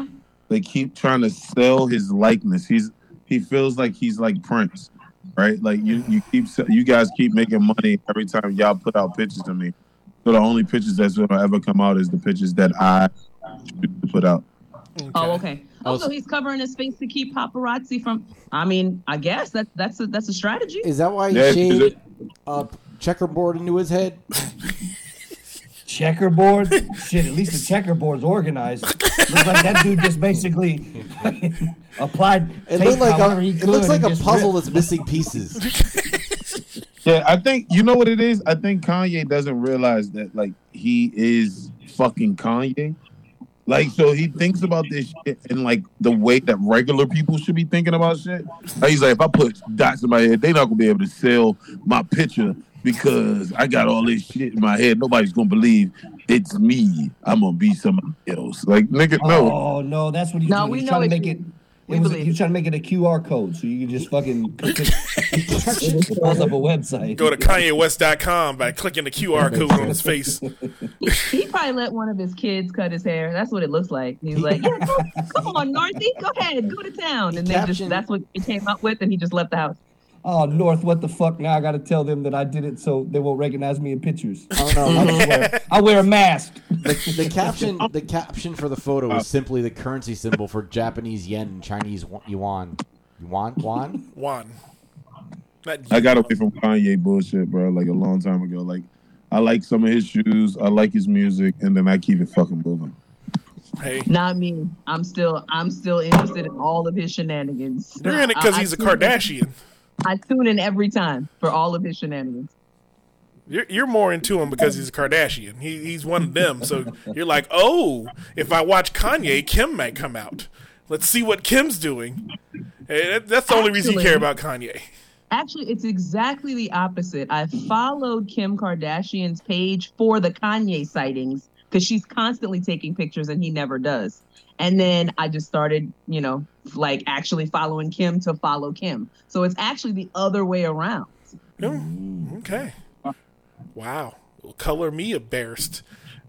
They keep trying to sell his likeness. He's he feels like he's like Prince, right? Like you you keep you guys keep making money every time y'all put out pictures of me. So the only pictures that's gonna ever come out is the pictures that I put out. Oh, okay. Oh, so- so he's covering his face to keep paparazzi from. I mean, I guess that that's a that's a strategy. Is that why he Yeah, shaved it- a checkerboard into his head? Checkerboard? Shit, at least the checkerboard's organized. Looks like that dude just basically applied It looked like a, it looks like a puzzle ripped. that's missing pieces. Yeah, I think you know what it is. I think Kanye doesn't realize that like he is fucking Kanye. Like, so he thinks about this shit in like the way that regular people should be thinking about shit. Like, he's like, if I put dots in my head, they're not gonna be able to sell my picture because I got all this shit in my head. Nobody's gonna believe it's me. I'm gonna be somebody else. Like, nigga, no. Oh no, that's what he's No, doing. we He's know trying to make it. you. It was, believe he was trying to make it a QR code, so you can just fucking click it. it pulls up a website. Go to KanyeWest.com by clicking the QR code on his face. He probably let one of his kids cut his hair. That's what it looks like. He's like, yeah, go, come on, Northy, go ahead, go to town. And they just that's what he came up with, and he just left the house. Oh North, what the fuck? Now I got to tell them that I did it, so they won't recognize me in pictures. Oh no! I just wear, I wear a mask. The, the caption the caption for the photo is oh. simply the currency symbol for Japanese yen and Chinese yuan. yuan. Yuan? Yuan? I got away from Kanye bullshit, bro, like a long time ago. Like, I like some of his shoes, I like his music, and then I keep it fucking moving. Hey, Not me. I'm still I'm still interested in all of his shenanigans. you're in it because I- I he's a tune in- Kardashian. I tune in every time for all of his shenanigans. You're, you're more into him because he's a Kardashian. He, he's one of them. So you're like, oh, if I watch Kanye, Kim might come out. Let's see what Kim's doing. Eh, hey, that's the only reason you care about Kanye. Actually, it's exactly the opposite. I followed Kim Kardashian's page for the Kanye sightings because she's constantly taking pictures and he never does. And then I just started, you know, like actually following Kim to follow Kim. So it's actually the other way around. Oh, okay. Wow. Well, color me embarrassed.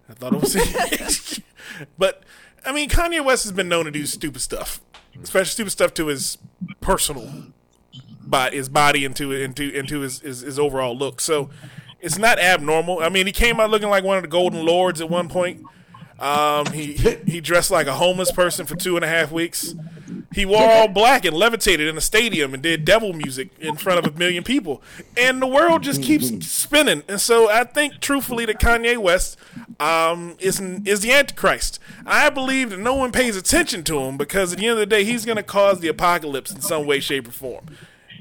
I thought it was. but, I mean, Kanye West has been known to do stupid stuff, especially stupid stuff to his personal, but his body into into into his, his his overall look. So it's not abnormal. I mean, he came out looking like one of the Golden Lords at one point. Um, he he dressed like a homeless person for two and a half weeks. He wore all black and levitated in a stadium and did devil music in front of a million people. And the world just keeps spinning. And so I think, truthfully, that Kanye West um, is is the Antichrist. I believe that no one pays attention to him because at the end of the day, he's going to cause the apocalypse in some way, shape, or form.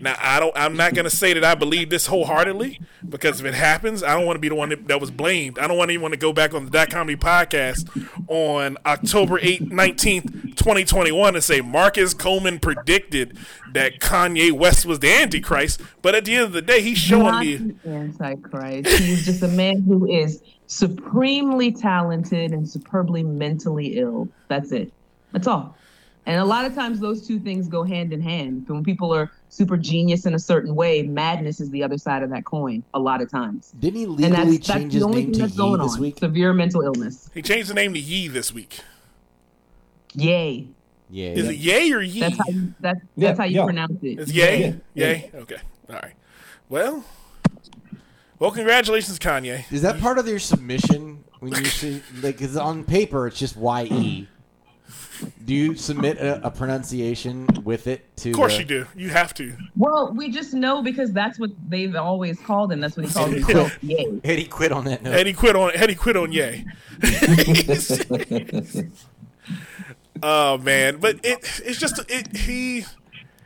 Now I don't. I'm not going to say that I believe this wholeheartedly because if it happens, I don't want to be the one that, that was blamed. I don't want anyone to go back on the Dot Comedy podcast on October 8th, 19th, 2021 and say Marcus Coleman predicted that Kanye West was the Antichrist. But at the end of the day, he's showing Not me. Antichrist. He's just a man who is supremely talented and superbly mentally ill. That's it. That's all. And a lot of times those two things go hand in hand. When people are super genius in a certain way, madness is the other side of that coin. A lot of times. Didn't he And legally that's, that's change the his only name thing to that's Yee this on. week? Severe mental illness. He changed the name to Yee this week. Yay. Yeah. Is it Yay or Yee? That's how you that's Yeah, that's how you yeah. pronounce it. It's Yay? Yay? Okay. All right. Well, well, congratulations, Kanye. Is that part of your submission when you see like? Because on paper it's just Y E. Do you submit a, a pronunciation with it to? Of course the- you do. You have to. Well, we just know because that's what they've always called him. That's what he called Yeah. himself. Yay. Eddie quit on that note. Eddie quit on Eddie quit on Yay. oh man, but it it's just it he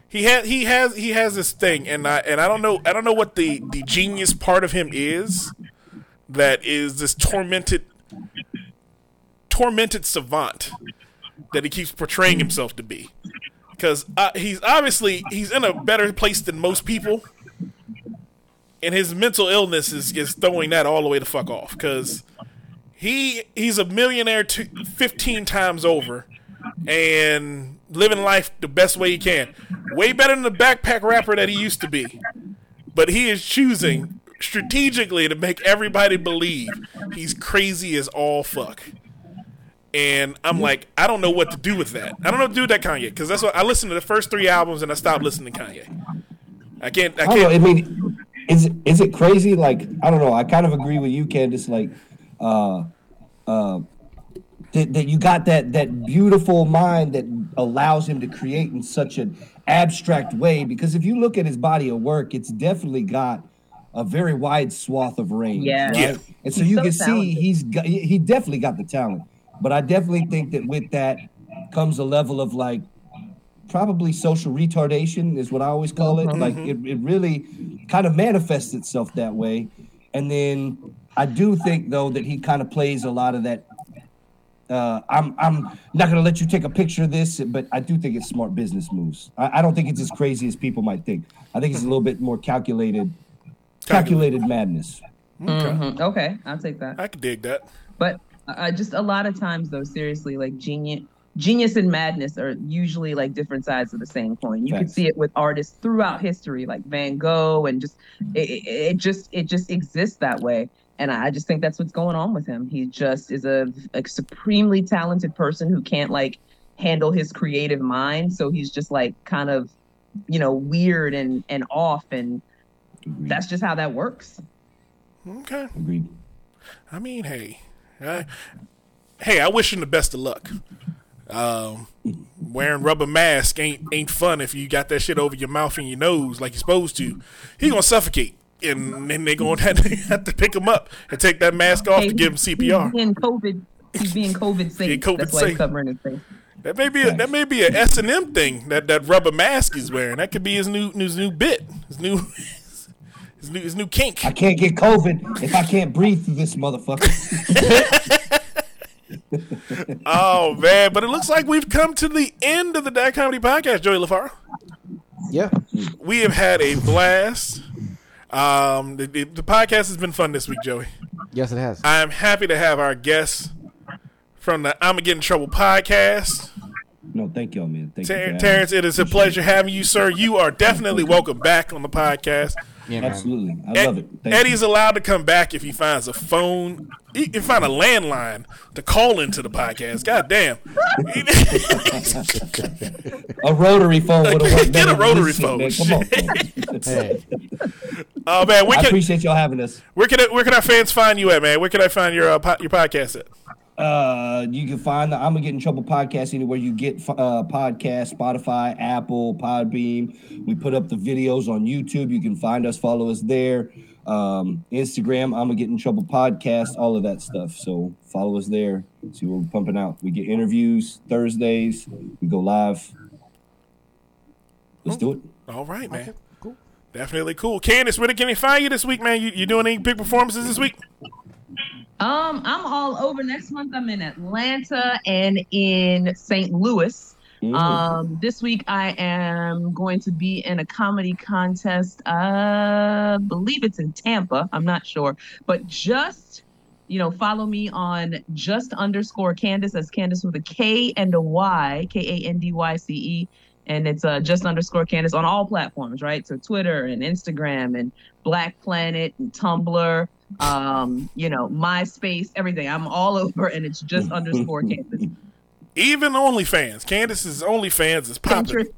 he had he has he has this thing, and I and I don't know I don't know what the the genius part of him is that is this tormented tormented savant that he keeps portraying himself to be. Because uh, he's obviously he's in a better place than most people and his mental illness is, is throwing that all the way the fuck off. Because he he's a millionaire two, 15 times over and living life the best way he can. Way better than the backpack rapper that he used to be. But he is choosing strategically to make everybody believe he's crazy as all fuck and I'm like, I don't know what to do with that. I don't know what to do with that Kanye because that's what I listened to the first three albums and I stopped listening to Kanye. I can't. I I don't know. I mean, is is it crazy? Like I don't know. I kind of agree with you, Kandyce. Like, uh, uh, that, that you got that that beautiful mind that allows him to create in such an abstract way. Because if you look at his body of work, it's definitely got a very wide swath of range. Yeah. right? Yeah. And so He's you so can see talented. he's got he he definitely got the talent. But I definitely think that with that comes a level of like probably social retardation is what I always call it. Like it, it really kind of manifests itself that way. And then I do think though that he kind of plays a lot of that. Uh, I'm I'm not gonna let you take a picture of this, but I do think it's smart business moves. I, I don't think it's as crazy as people might think. I think it's a little bit more calculated, calculated madness. Mhm. Okay, I'll take that. I can dig that. But uh, just a lot of times, though, seriously, like genius, genius and madness are usually like different sides of the same coin. You can see it with artists throughout history, like Van Gogh, and just it, it, it just it just exists that way. And I just think that's what's going on with him. He just is a, a supremely talented person who can't like handle his creative mind. So he's just like kind of, you know, weird and and off, and Agreed. that's just how that works. Okay. Agreed. I mean, hey, I, hey, I wish him the best of luck. Um, wearing rubber mask ain't ain't fun if you got that shit over your mouth and your nose like you're supposed to. He gonna suffocate, and then they gonna have to, have to pick him up and take that mask off to give him he's CPR. COVID, He's being COVID safe. Being COVID That's why safe. he's covering his face. That may be a, that may be a S and M thing. That that rubber mask he's wearing. That could be his new his new bit. His new his new his new kink. I can't get COVID if I can't breathe through this motherfucker. Oh man! But it looks like we've come to the end of the Dot Comedy Podcast, Joey LaFaro. Yeah. We have had a blast. Um, the, the, the podcast has been fun this week, Joey. Yes, it has. I am happy to have our guests from the I'ma Get in Trouble podcast. no, thank y'all, man. Thank you. Ter- having me. Terrance, it is a pleasure having you, sir. You are definitely welcome back on the podcast. Yeah, man. Absolutely, I Ed- love it. Thank Eddie's allowed to come back if he finds a phone. He can find a landline to call into the podcast. God damn. a rotary phone would have worked Get a rotary phone. man. Come on. Hey, Oh man, where I can appreciate y'all having us. where can where can our fans find you at, man? Where can I find your uh, po- your podcast at? Uh, you can find the I'm gonna get in trouble podcast anywhere you get uh podcast, Spotify, Apple, Podbean. We put up the videos on YouTube. You can find us, follow us there. Um, Instagram, I'm gonna get in trouble podcast, all of that stuff. So follow us there. See what we're pumping out. We get interviews Thursdays. We go live. Let's do it. All right, man. cool. Definitely cool. Kandyce, where can they find you this week, man? You, you doing any big performances this week? Um, I'm all over. Next month, I'm in Atlanta and in St. Louis. Mhm. Um, this week I am going to be in a comedy contest. I believe it's in Tampa. I'm not sure, but just you know, follow me on just underscore Kandyce. That's Kandyce with a K and a Y, K A N D Y C E, and it's uh, just underscore Kandyce on all platforms, right? So Twitter and Instagram and Black Planet and Tumblr, um, you know, MySpace, everything. I'm all over, and it's just underscore Kandyce. Even OnlyFans. Kandyce's OnlyFans is popping. Pinterest.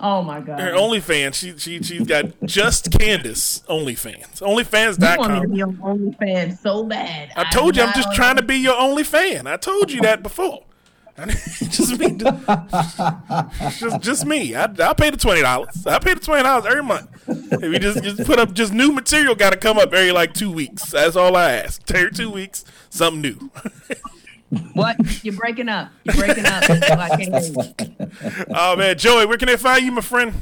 Oh my god. Her OnlyFans, she she she's got just Kandyce OnlyFans. You want me to OnlyFans.com. be on OnlyFans so bad. I told you I'm just on- trying to be your only fan. I told you that before. just me, just just me. I I pay the twenty dollars. I pay the twenty dollars every month. If you just just put up just new material, got to come up every like two weeks. That's all I ask. Every two weeks, something new. What? You're breaking up. You're breaking up. I can't hear you. oh man, Joey, where can they find you, my friend?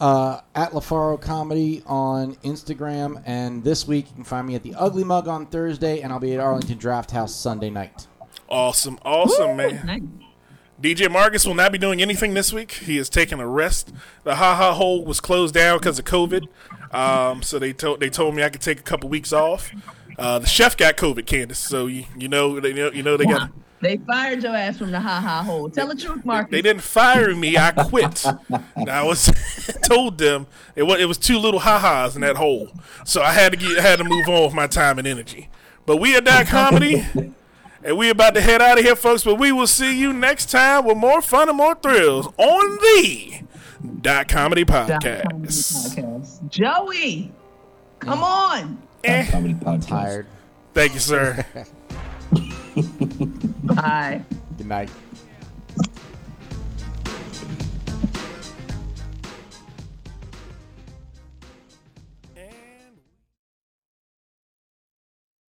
uh, at LaFaro Comedy on Instagram, and this week you can find me at the Ugly Mug on Thursday, and I'll be at Arlington Draft House Sunday night. Awesome, awesome, man. Nice. DJ Marcus will not be doing anything this week. He is taking a rest. The Ha Ha Hole was closed down because of COVID, um, so they told they told me I could take a couple weeks off. Uh, the chef got COVID, Kandyce, so you, you know they you know, you know they got They fired your ass from the ha ha hole. Tell the truth, Marcus. they didn't fire me. I quit. I was told them it was it was too little ha ha's in that hole, so I had to get I had to move on with my time and energy. But we are that comedy. And we about to head out of here, folks. But we will see you next time with more fun and more thrills on the Dot Comedy Dot Comedy Podcast. Podcast. Joey, come on. Eh. Comedy podcast. Tired. Thank you, sir. Bye. Good night.